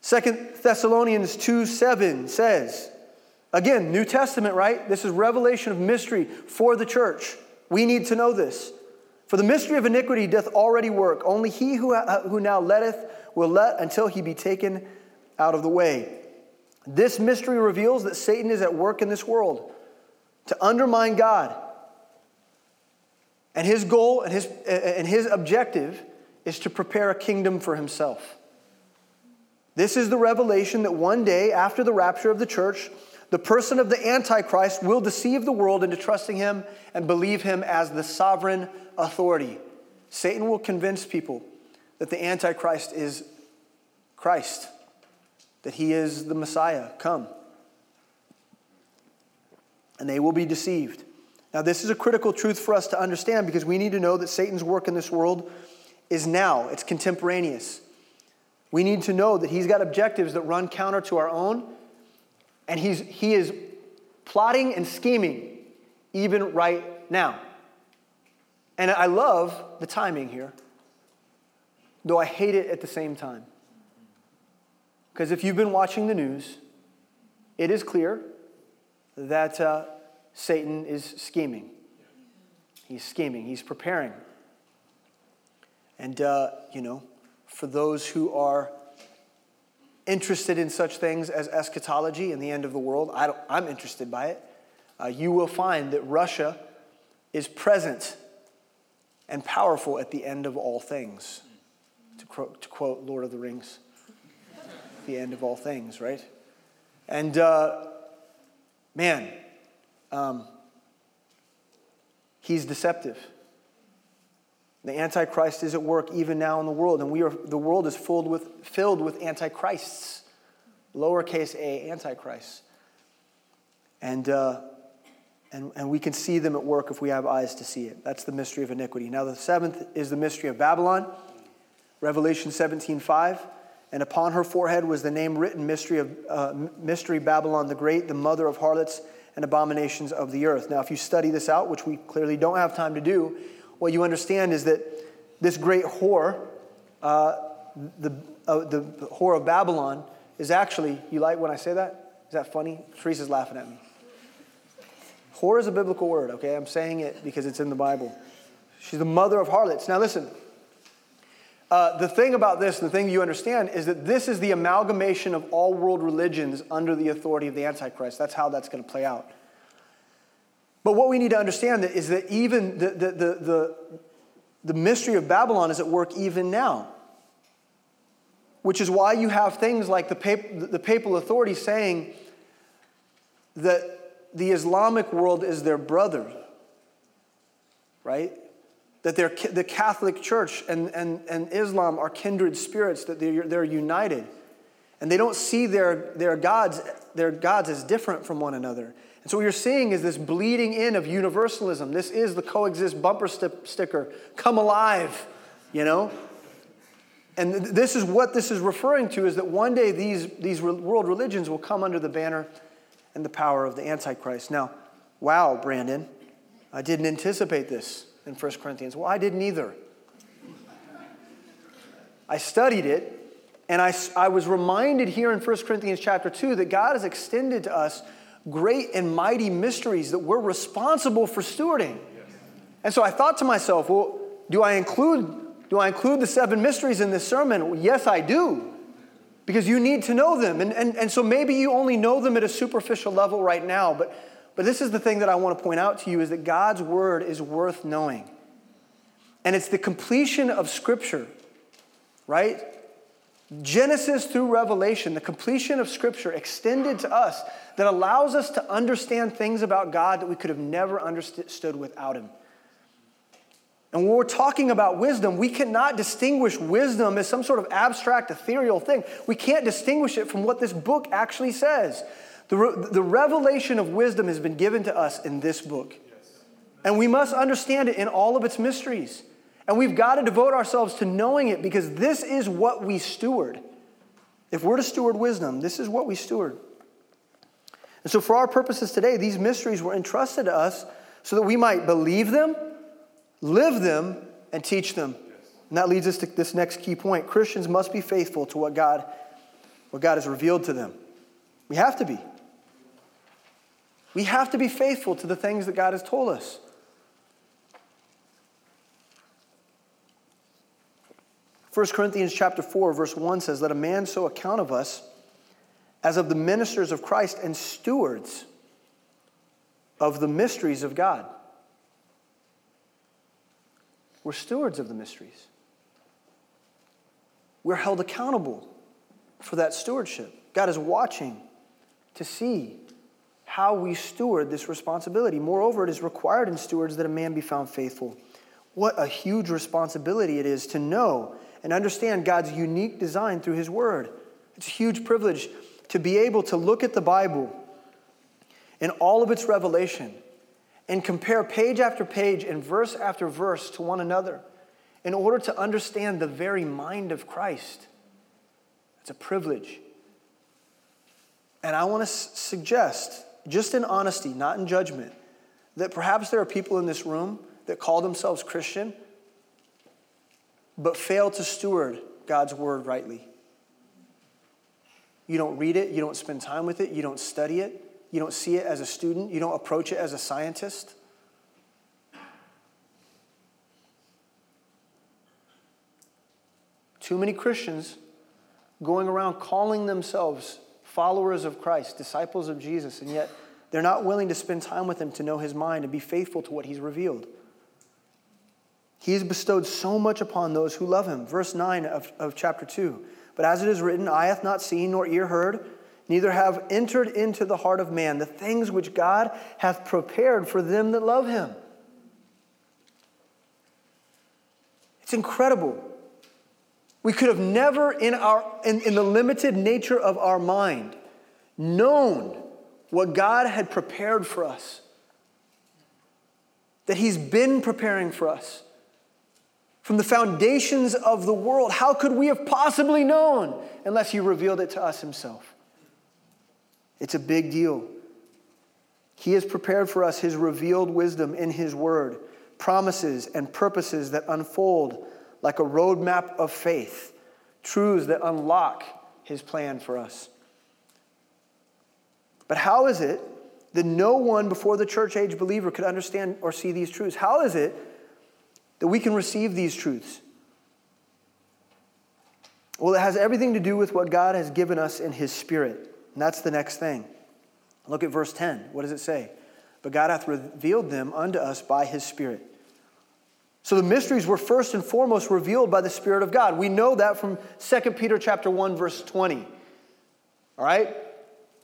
Second Thessalonians 2 7 says, again, New Testament, right? This is revelation of mystery for the church. We need to know this. For the mystery of iniquity doth already work. Only he who, uh, who now letteth will let until he be taken out of the way. This mystery reveals that Satan is at work in this world to undermine God. And his goal and his, and his objective is to prepare a kingdom for himself. This is the revelation that one day after the rapture of the church, the person of the Antichrist will deceive the world into trusting him and believe him as the sovereign authority. Satan will convince people that the Antichrist is Christ that he is the Messiah, come. And they will be deceived. Now, this is a critical truth for us to understand because we need to know that Satan's work in this world is now, it's contemporaneous. We need to know that he's got objectives that run counter to our own, and he's, he is plotting and scheming even right now. And I love the timing here, though I hate it at the same time. Because if you've been watching the news, it is clear that uh, Satan is scheming. He's scheming, he's preparing. And, uh, you know, for those who are interested in such things as eschatology and the end of the world, I am interested by it. Uh, you will find that Russia is present and powerful at the end of all things, to, to quote Lord of the Rings the end of all things, right? And uh, man, um, he's deceptive. The Antichrist is at work even now in the world, and we are, the world is filled with, filled with Antichrists, lowercase a Antichrists. And, uh, and, and we can see them at work if we have eyes to see it. That's the mystery of iniquity. Now, the seventh is the mystery of Babylon, Revelation 17 5. and upon her forehead was the name written Mystery, of, uh, Mystery Babylon the Great, the mother of harlots and abominations of the earth. Now, if you study this out, which we clearly don't have time to do, what you understand is that this great whore, uh, the, uh, the whore of Babylon, is actually, you like when I say that? Is that funny? Teresa's laughing at me. Whore is a biblical word, okay? I'm saying it because it's in the Bible. She's the mother of harlots. Now, listen. Uh, the thing about this, the thing you understand, is that this is the amalgamation of all world religions under the authority of the Antichrist. That's how that's going to play out. But what we need to understand is that even the, the, the, the, the mystery of Babylon is at work even now. Which is why you have things like the, pap- the papal authority saying that the Islamic world is their brother, right? that they're, the Catholic Church and, and, and Islam are kindred spirits, that they're, they're united. And they don't see their, their, gods, their gods as different from one another. And so what you're seeing is this bleeding in of universalism. This is the coexist bumper st- sticker. Come alive, you know? And this is what this is referring to is that one day these, these world religions will come under the banner and the power of the Antichrist. Now, wow, Brandon, I didn't anticipate this in 1 Corinthians? Well, I didn't either. I studied it, and I, I was reminded here in 1 Corinthians chapter 2 that God has extended to us great and mighty mysteries that we're responsible for stewarding. And so I thought to myself, well, do I include do I include the seven mysteries in this sermon? Well, yes, I do. Because you need to know them. And, and, and so maybe you only know them at a superficial level right now, but but this is the thing that I want to point out to you is that God's word is worth knowing. And it's the completion of scripture, right? Genesis through Revelation, the completion of scripture extended to us that allows us to understand things about God that we could have never understood without him. And when we're talking about wisdom, we cannot distinguish wisdom as some sort of abstract, ethereal thing. We can't distinguish it from what this book actually says. The, re- the revelation of wisdom has been given to us in this book. And we must understand it in all of its mysteries. And we've got to devote ourselves to knowing it because this is what we steward. If we're to steward wisdom, this is what we steward. And so, for our purposes today, these mysteries were entrusted to us so that we might believe them, live them, and teach them. And that leads us to this next key point Christians must be faithful to what God, what God has revealed to them. We have to be. We have to be faithful to the things that God has told us. First Corinthians chapter 4 verse 1 says let a man so account of us as of the ministers of Christ and stewards of the mysteries of God. We're stewards of the mysteries. We're held accountable for that stewardship. God is watching to see how we steward this responsibility. Moreover, it is required in stewards that a man be found faithful. What a huge responsibility it is to know and understand God's unique design through His Word. It's a huge privilege to be able to look at the Bible in all of its revelation and compare page after page and verse after verse to one another in order to understand the very mind of Christ. It's a privilege. And I want to suggest just in honesty, not in judgment, that perhaps there are people in this room that call themselves Christian but fail to steward God's word rightly. You don't read it, you don't spend time with it, you don't study it, you don't see it as a student, you don't approach it as a scientist. Too many Christians going around calling themselves followers of Christ, disciples of Jesus, and yet they're not willing to spend time with him to know his mind and be faithful to what he's revealed. He has bestowed so much upon those who love him. Verse 9 of, of chapter 2. But as it is written, eye hath not seen, nor ear heard, neither have entered into the heart of man the things which God hath prepared for them that love him. It's incredible. We could have never, in, our, in, in the limited nature of our mind, known what God had prepared for us, that He's been preparing for us from the foundations of the world. How could we have possibly known unless He revealed it to us Himself? It's a big deal. He has prepared for us His revealed wisdom in His Word, promises and purposes that unfold like a roadmap of faith, truths that unlock His plan for us. But how is it that no one before the church age believer could understand or see these truths? How is it that we can receive these truths? Well, it has everything to do with what God has given us in His Spirit. And that's the next thing. Look at verse 10. What does it say? But God hath revealed them unto us by His Spirit. So the mysteries were first and foremost revealed by the Spirit of God. We know that from 2 Peter chapter 1, verse 20. All right?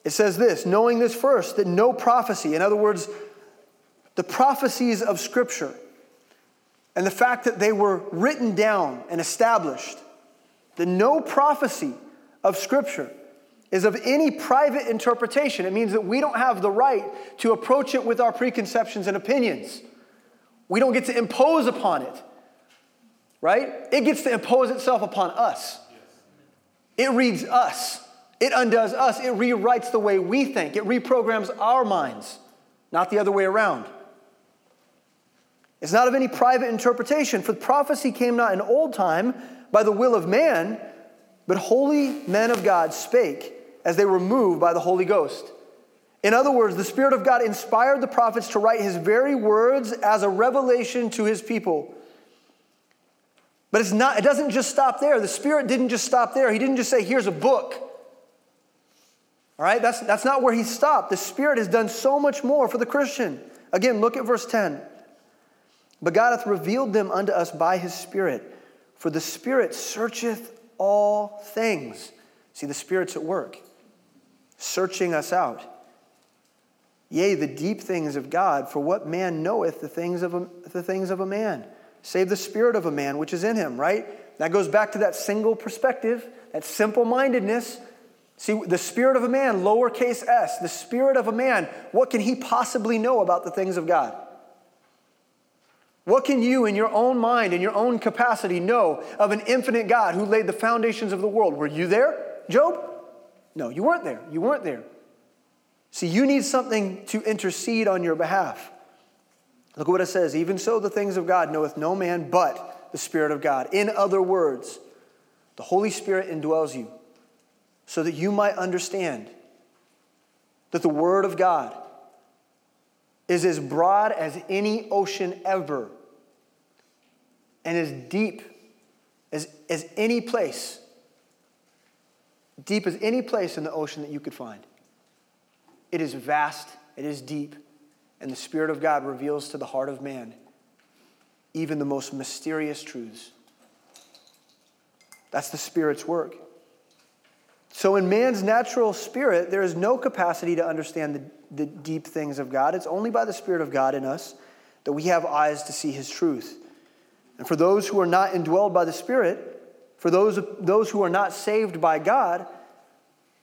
It says this, knowing this first, that no prophecy, in other words, the prophecies of Scripture, and the fact that they were written down and established, that no prophecy of Scripture is of any private interpretation. It means that we don't have the right to approach it with our preconceptions and opinions. We don't get to impose upon it, right? It gets to impose itself upon us. It reads us. It undoes us. It rewrites the way we think. It reprograms our minds, not the other way around. It's not of any private interpretation, for prophecy came not in old time by the will of man, but holy men of God spake as they were moved by the Holy Ghost. In other words, the Spirit of God inspired the prophets to write his very words as a revelation to his people. But it's not, it doesn't just stop there. The Spirit didn't just stop there. He didn't just say, here's a book. All right, that's, that's not where he stopped. The Spirit has done so much more for the Christian. Again, look at verse 10. But God hath revealed them unto us by his Spirit, for the Spirit searcheth all things. See, the Spirit's at work, searching us out. Yea, the deep things of God, for what man knoweth the things of a, the things of a man, save the spirit of a man which is in him, right? That goes back to that single perspective, that simple mindedness See, the spirit of a man, lowercase s, the spirit of a man, what can he possibly know about the things of God? What can you, in your own mind, in your own capacity, know of an infinite God who laid the foundations of the world? Were you there, Job? No, you weren't there. You weren't there. See, you need something to intercede on your behalf. Look at what it says. Even so, the things of God knoweth no man but the Spirit of God. In other words, the Holy Spirit indwells you so that you might understand that the Word of God is as broad as any ocean ever and as deep as, as any place, deep as any place in the ocean that you could find. It is vast, it is deep, and the Spirit of God reveals to the heart of man even the most mysterious truths. That's the Spirit's work. So, in man's natural spirit, there is no capacity to understand the, the, deep things of God. It's only by the Spirit of God in us that we have eyes to see His truth. And for those who are not indwelled by the Spirit, for those, those who are not saved by God,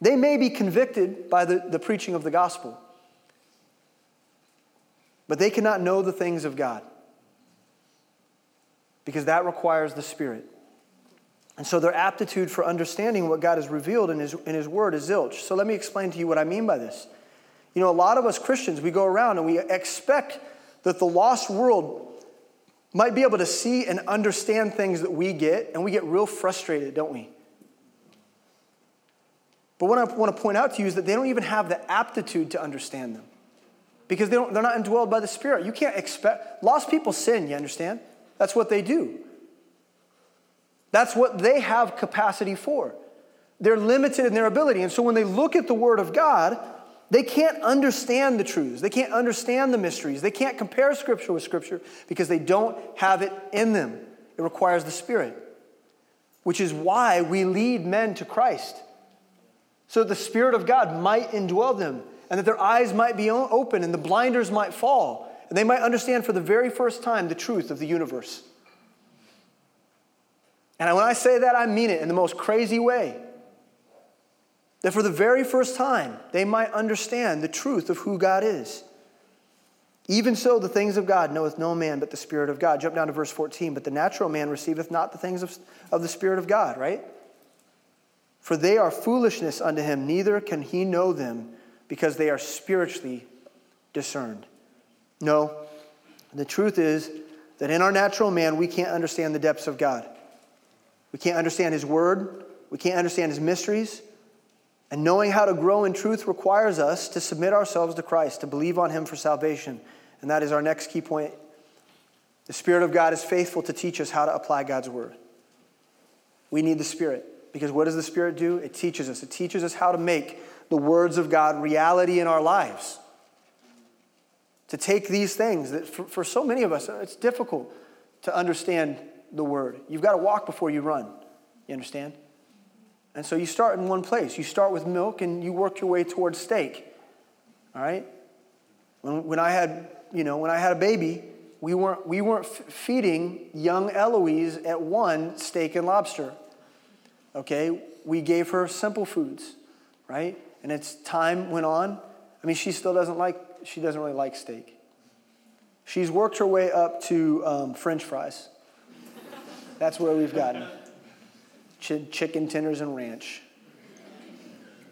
they may be convicted by the, the preaching of the gospel. But they cannot know the things of God because that requires the Spirit. And so their aptitude for understanding what God has revealed in his, in his word is zilch. So let me explain to you what I mean by this. You know, a lot of us Christians, we go around and we expect that the lost world might be able to see and understand things that we get, and we get real frustrated, don't we? But what I want to point out to you is that they don't even have the aptitude to understand them because they don't, they're not indwelled by the Spirit. You can't expect, lost people sin, you understand? That's what they do. That's what they have capacity for. They're limited in their ability. And so when they look at the Word of God, they can't understand the truths. They can't understand the mysteries. They can't compare Scripture with Scripture because they don't have it in them. It requires the Spirit, which is why we lead men to Christ. So that the Spirit of God might indwell them and that their eyes might be open and the blinders might fall and they might understand for the very first time the truth of the universe. And when I say that, I mean it in the most crazy way. That for the very first time, they might understand the truth of who God is. Even so, the things of God knoweth no man but the Spirit of God. Jump down to verse 14. But the natural man receiveth not the things of, of the Spirit of God, right? For they are foolishness unto him, neither can he know them because they are spiritually discerned. No, the truth is that in our natural man, we can't understand the depths of God. We can't understand his word, we can't understand his mysteries. And knowing how to grow in truth requires us to submit ourselves to Christ, to believe on him for salvation. And that is our next key point. The Spirit of God is faithful to teach us how to apply God's word. We need the Spirit because what does the Spirit do? It teaches us. It teaches us how to make the words of God reality in our lives. To take these things that for, for so many of us, it's difficult to understand the word. You've got to walk before you run. You understand? And so you start in one place. You start with milk and you work your way towards steak. All right? When, when I had you know, when I had a baby, we weren't, we weren't f- feeding young Eloise at one steak and lobster. Okay? We gave her simple foods, right? And as time went on, I mean, she still doesn't like, she doesn't really like steak. She's worked her way up to um, french fries. That's where we've gotten. Ch- chicken tenders and ranch.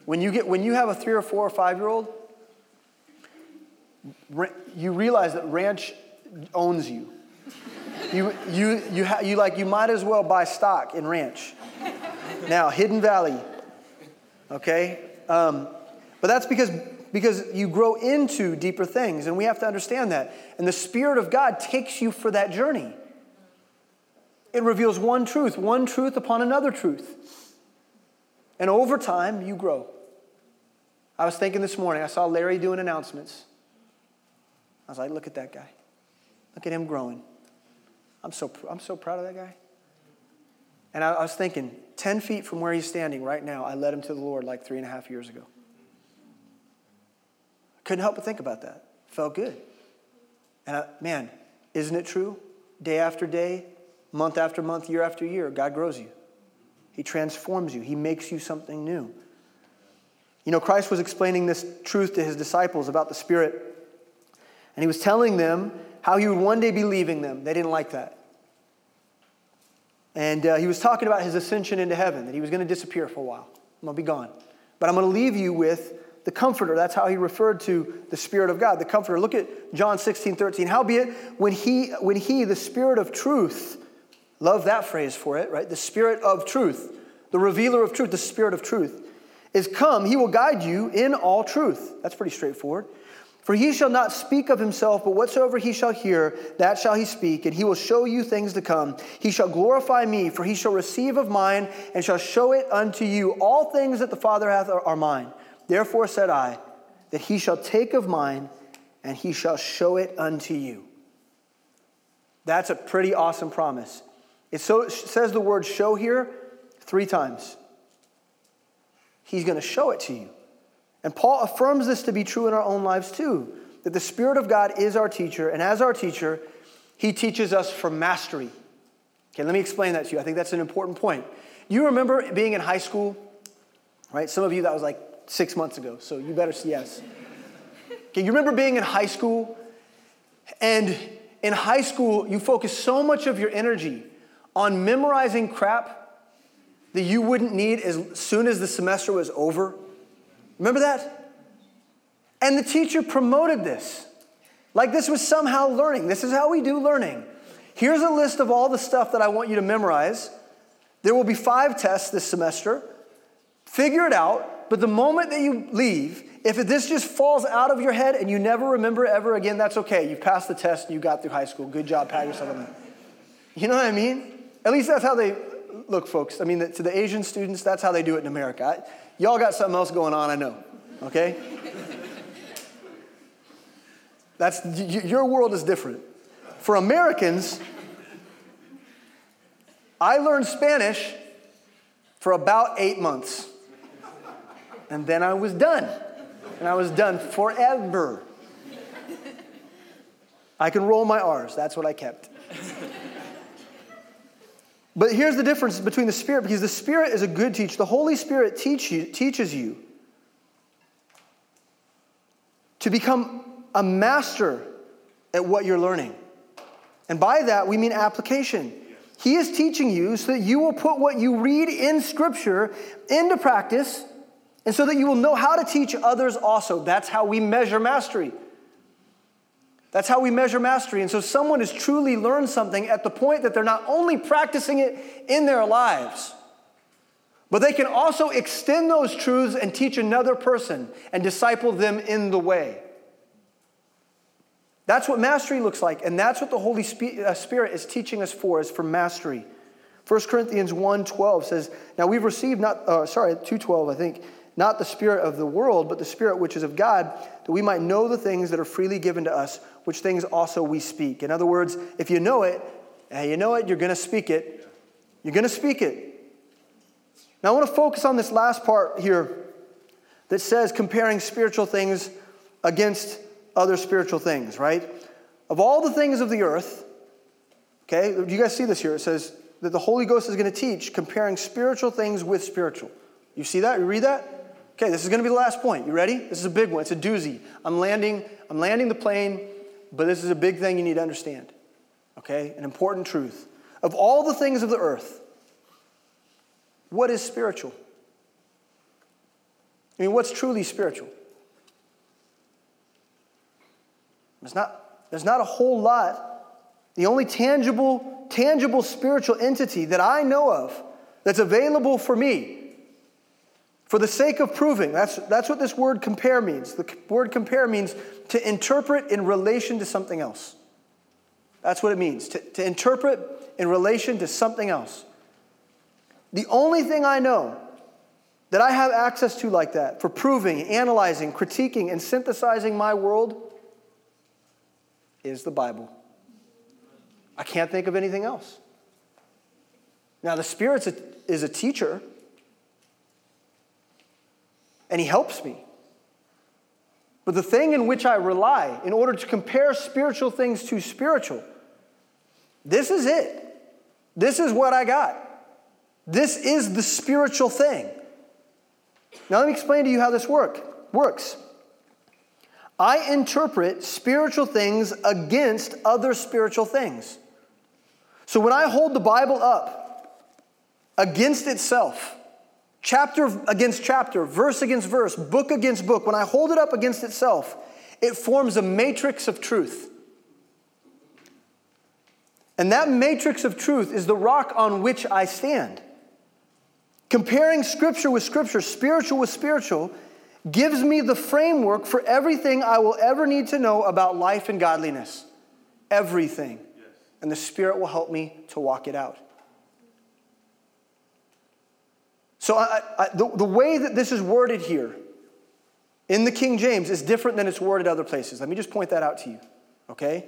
When you, get, when you have a three or four or five year old, you realize that ranch owns you. You, you, you, ha, you, like, you might as well buy stock in ranch. Now, Hidden Valley, okay? Um, but that's because, because you grow into deeper things, and we have to understand that. And the Spirit of God takes you for that journey. It reveals one truth, one truth upon another truth. And over time, you grow. I was thinking this morning, I saw Larry doing announcements. I was like, look at that guy. Look at him growing. I'm so, I'm so proud of that guy. And I, I was thinking, 10 feet from where he's standing right now, I led him to the Lord like three and a half years ago. Couldn't help but think about that. Felt good. And I, man, isn't it true? Day after day, month after month, year after year, God grows you. He transforms you, He makes you something new. You know, Christ was explaining this truth to His disciples about the Spirit and he was telling them how he would one day be leaving them. They didn't like that. And uh, he was talking about his ascension into heaven, that he was going to disappear for a while. I'm going to be gone. But I'm going to leave you with the comforter. That's how he referred to the Spirit of God, the comforter. Look at John 16, 13. Howbeit, when he, when he, the Spirit of truth, love that phrase for it, right? The Spirit of truth, the revealer of truth, the Spirit of truth, is come, he will guide you in all truth. That's pretty straightforward. For he shall not speak of himself, but whatsoever he shall hear, that shall he speak, and he will show you things to come. He shall glorify me, for he shall receive of mine, and shall show it unto you. All things that the Father hath are mine. Therefore said I, that he shall take of mine, and he shall show it unto you. That's a pretty awesome promise. It, so, says the word show here three times. He's going to show it to you. And Paul affirms this to be true in our own lives too that the Spirit of God is our teacher, and as our teacher, he teaches us for mastery. Okay, let me explain that to you. I think that's an important point. You remember being in high school, right? Some of you, that was like six months ago, so you better say yes. Okay, you remember being in high school, and in high school, you focus so much of your energy on memorizing crap that you wouldn't need as soon as the semester was over. Remember that? And the teacher promoted this. Like this was somehow learning. This is how we do learning. Here's a list of all the stuff that I want you to memorize. There will be five tests this semester. Figure it out, but the moment that you leave, if this just falls out of your head and you never remember ever again, that's okay. You passed the test you got through high school. Good job, pat yourself on that. You know what I mean? At least that's how they look, folks. I mean, to the Asian students, that's how they do it in America. I, Y'all got something else going on, I know. Okay? That's your world is different. For Americans, I learned Spanish for about eight months. And then I was done. And I was done forever. I can roll my R's. That's what I kept. But here's the difference between the Spirit, because the Spirit is a good teacher. The Holy Spirit teach you, teaches you to become a master at what you're learning. And by that, we mean application. He is teaching you so that you will put what you read in Scripture into practice and so that you will know how to teach others also. That's how we measure mastery. That's how we measure mastery. And so someone has truly learned something at the point that they're not only practicing it in their lives, but they can also extend those truths and teach another person and disciple them in the way. That's what mastery looks like, and that's what the Holy uh, Spirit is teaching us for, is for mastery. 1 Corinthians 1.12 says, Now we've received not, uh, sorry, 2.12 I think, not the spirit of the world, but the spirit which is of God, that we might know the things that are freely given to us, which things also we speak. In other words, if you know it, you know it, you're going to speak it. You're going to speak it. Now I want to focus on this last part here that says comparing spiritual things against other spiritual things, right? Of all the things of the earth, okay, do you guys see this here? It says that the Holy Ghost is going to teach comparing spiritual things with spiritual. You see that? You read that? Okay, this is going to be the last point. You ready? This is a big one. It's a doozy. I'm landing, I'm landing the plane, but this is a big thing you need to understand. Okay? An important truth. Of all the things of the earth, what is spiritual? I mean, what's truly spiritual? There's not, there's not a whole lot. The only tangible, tangible spiritual entity that I know of that's available for me for the sake of proving, that's, that's what this word compare means. The word compare means to interpret in relation to something else. That's what it means, to, to interpret in relation to something else. The only thing I know that I have access to like that for proving, analyzing, critiquing, and synthesizing my world is the Bible. I can't think of anything else. Now, the Spirit is a teacher, and He helps me. But the thing in which I rely in order to compare spiritual things to spiritual, this is it. This is what I got. This is the spiritual thing. Now, let me explain to you how this work, works. I interpret spiritual things against other spiritual things. So when I hold the Bible up against itself, chapter against chapter, verse against verse, book against book, when I hold it up against itself, it forms a matrix of truth. And that matrix of truth is the rock on which I stand. Comparing scripture with scripture, spiritual with spiritual, gives me the framework for everything I will ever need to know about life and godliness. Everything. Yes. And the Spirit will help me to walk it out. So, I, I, the, the way that this is worded here in the King James is different than it's worded other places. Let me just point that out to you, okay?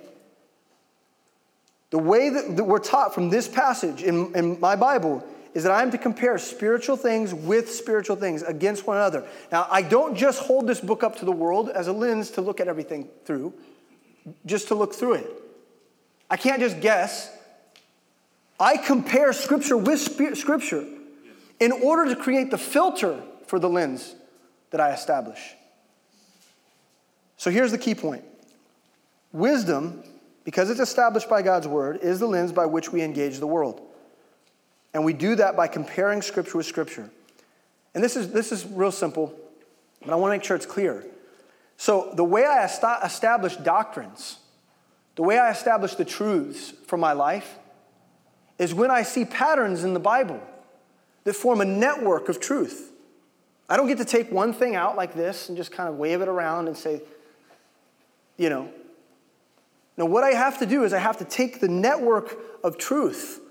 The way that, that we're taught from this passage in, in my Bible is that I am to compare spiritual things with spiritual things against one another. Now, I don't just hold this book up to the world as a lens to look at everything through, just to look through it. I can't just guess. I compare Scripture with Scripture in order to create the filter for the lens that I establish. So here's the key point wisdom, because it's established by God's Word, is the lens by which we engage the world. And we do that by comparing Scripture with Scripture. And this is, this is real simple, but I want to make sure it's clear. So, the way I establish doctrines, the way I establish the truths for my life, is when I see patterns in the Bible that form a network of truth. I don't get to take one thing out like this and just kind of wave it around and say, you know. No, what I have to do is I have to take the network of truth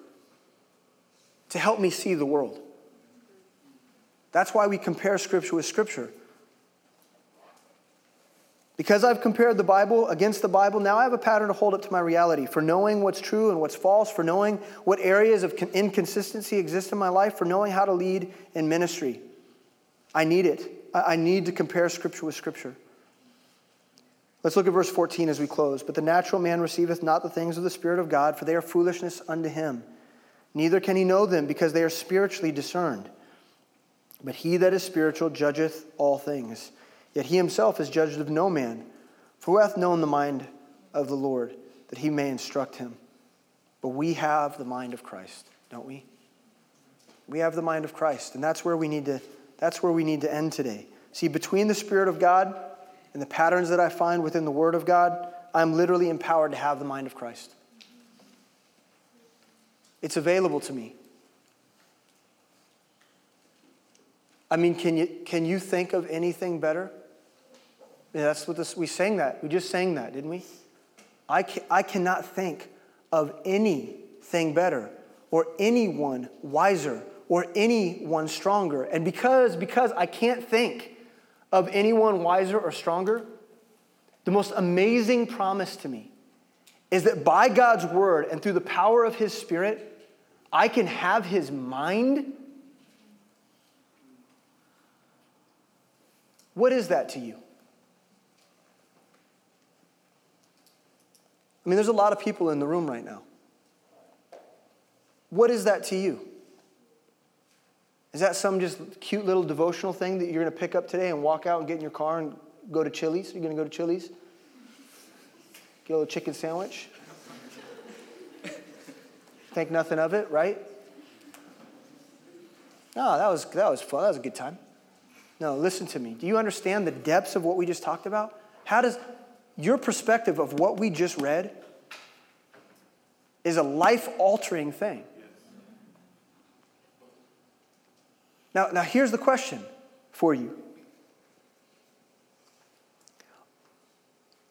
to help me see the world. That's why we compare Scripture with Scripture. Because I've compared the Bible against the Bible, now I have a pattern to hold up to my reality for knowing what's true and what's false, for knowing what areas of inconsistency exist in my life, for knowing how to lead in ministry. I need it. I need to compare Scripture with Scripture. Let's look at verse 14 as we close. But the natural man receiveth not the things of the Spirit of God, for they are foolishness unto him Neither can he know them because they are spiritually discerned. But he that is spiritual judgeth all things. Yet he himself is judged of no man. For who hath known the mind of the Lord, that he may instruct him. But we have the mind of Christ, don't we? We have the mind of Christ, and that's where we need to that's where we need to end today. See, between the Spirit of God and the patterns that I find within the Word of God, I'm literally empowered to have the mind of Christ. It's available to me. I mean, can you, can you think of anything better? Yeah, that's what this, we sang that. We just sang that, didn't we? I, I cannot think of anything better or anyone wiser or anyone stronger. And because, because I can't think of anyone wiser or stronger, the most amazing promise to me is that by God's word and through the power of his spirit, I can have his mind. What is that to you? I mean, there's a lot of people in the room right now. What is that to you? Is that some just cute little devotional thing that you're going to pick up today and walk out and get in your car and go to Chili's? You're going to go to Chili's? Get a little chicken sandwich? Think nothing of it, right? No, that was, that was fun. That was a good time. No, listen to me. Do you understand the depths of what we just talked about? How does your perspective of what we just read is a life altering thing? Now, now here's the question for you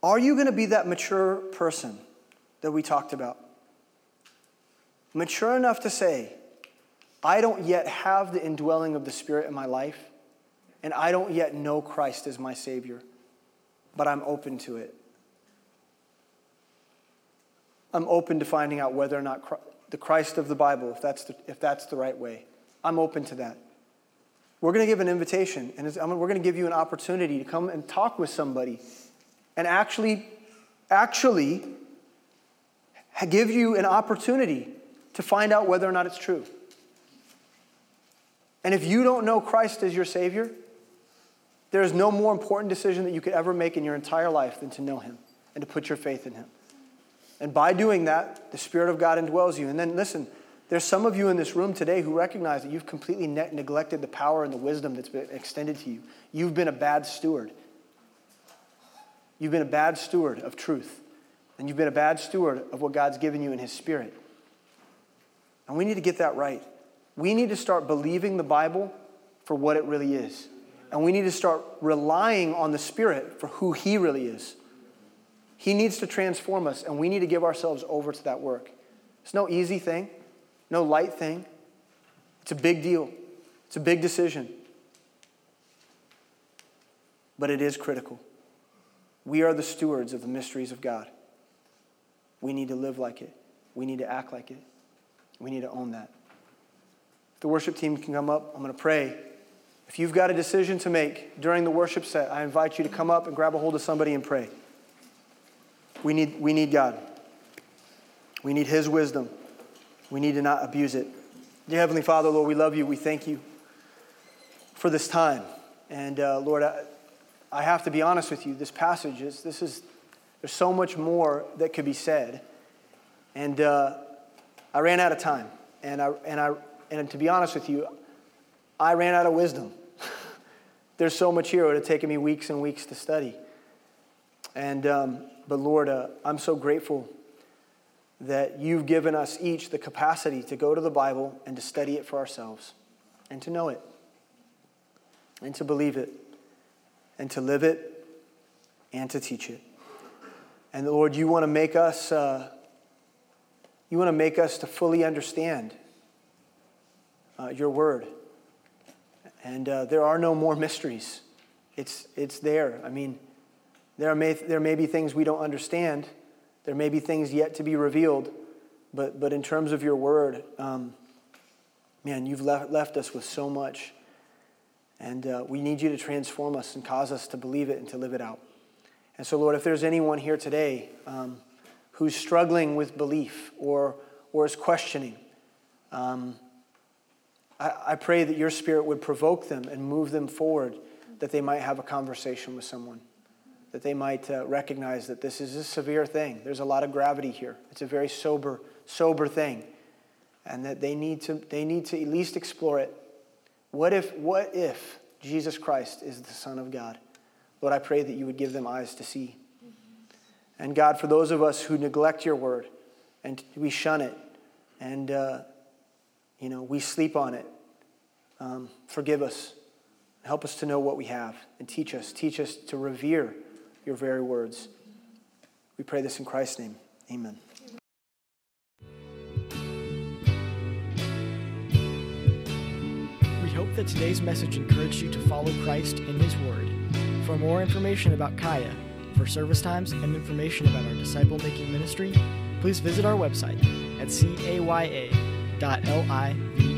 Are you going to be that mature person that we talked about? Mature enough to say, I don't yet have the indwelling of the Spirit in my life, and I don't yet know Christ as my Savior, but I'm open to it. I'm open to finding out whether or not the Christ of the Bible, if that's the, if that's the right way. I'm open to that. We're going to give an invitation, and we're going to give you an opportunity to come and talk with somebody and actually, actually give you an opportunity to find out whether or not it's true. And if you don't know Christ as your Savior, there is no more important decision that you could ever make in your entire life than to know Him and to put your faith in Him. And by doing that, the Spirit of God indwells you. And then listen, there's some of you in this room today who recognize that you've completely ne- neglected the power and the wisdom that's been extended to you. You've been a bad steward. You've been a bad steward of truth. And you've been a bad steward of what God's given you in His Spirit. And we need to get that right. We need to start believing the Bible for what it really is. And we need to start relying on the Spirit for who He really is. He needs to transform us, and we need to give ourselves over to that work. It's no easy thing no light thing. It's a big deal, it's a big decision. But it is critical. We are the stewards of the mysteries of God. We need to live like it, we need to act like it, we need to own that. If the worship team can come up, I'm going to pray. If you've got a decision to make during the worship set, I invite you to come up and grab a hold of somebody and pray. We need, we need God. We need His wisdom. We need to not abuse it. Dear Heavenly Father, Lord, we love you. We thank you for this time. And uh, Lord, I, I, have to be honest with you. This passage is, this is, there's so much more that could be said. And uh, I ran out of time. And, I, and, I, and to be honest with you, I ran out of wisdom. There's so much here. It would have taken me weeks and weeks to study. And, um, but Lord, uh, I'm so grateful that you've given us each the capacity to go to the Bible and to study it for ourselves and to know it and to believe it and to live it and to teach it. And Lord, you want to make us, uh, you want to make us to fully understand uh, your word. And uh, there are no more mysteries. It's, it's there. I mean, there may, there may be things we don't understand there may be things yet to be revealed, but, but in terms of your word, um, man, you've left, left us with so much. And uh, we need you to transform us and cause us to believe it and to live it out. And so, Lord, if there's anyone here today um, who's struggling with belief or, or is questioning, um, I, pray that your spirit would provoke them and move them forward that they might have a conversation with someone. that they might uh, recognize that this is a severe thing. There's a lot of gravity here. It's a very sober, sober thing. And that they need to, they need to at least explore it. What if, what if Jesus Christ is the Son of God? Lord, I pray that you would give them eyes to see. And God, for those of us who neglect your word and we shun it and, uh, you know, we sleep on it, um, forgive us. Help us to know what we have and teach us. Teach us to revere your very words. We pray this in Christ's name. Amen. We hope that today's message encouraged you to follow Christ in His Word. For more information about CAYA, for service times, and information about our disciple making ministry, please visit our website at caya.live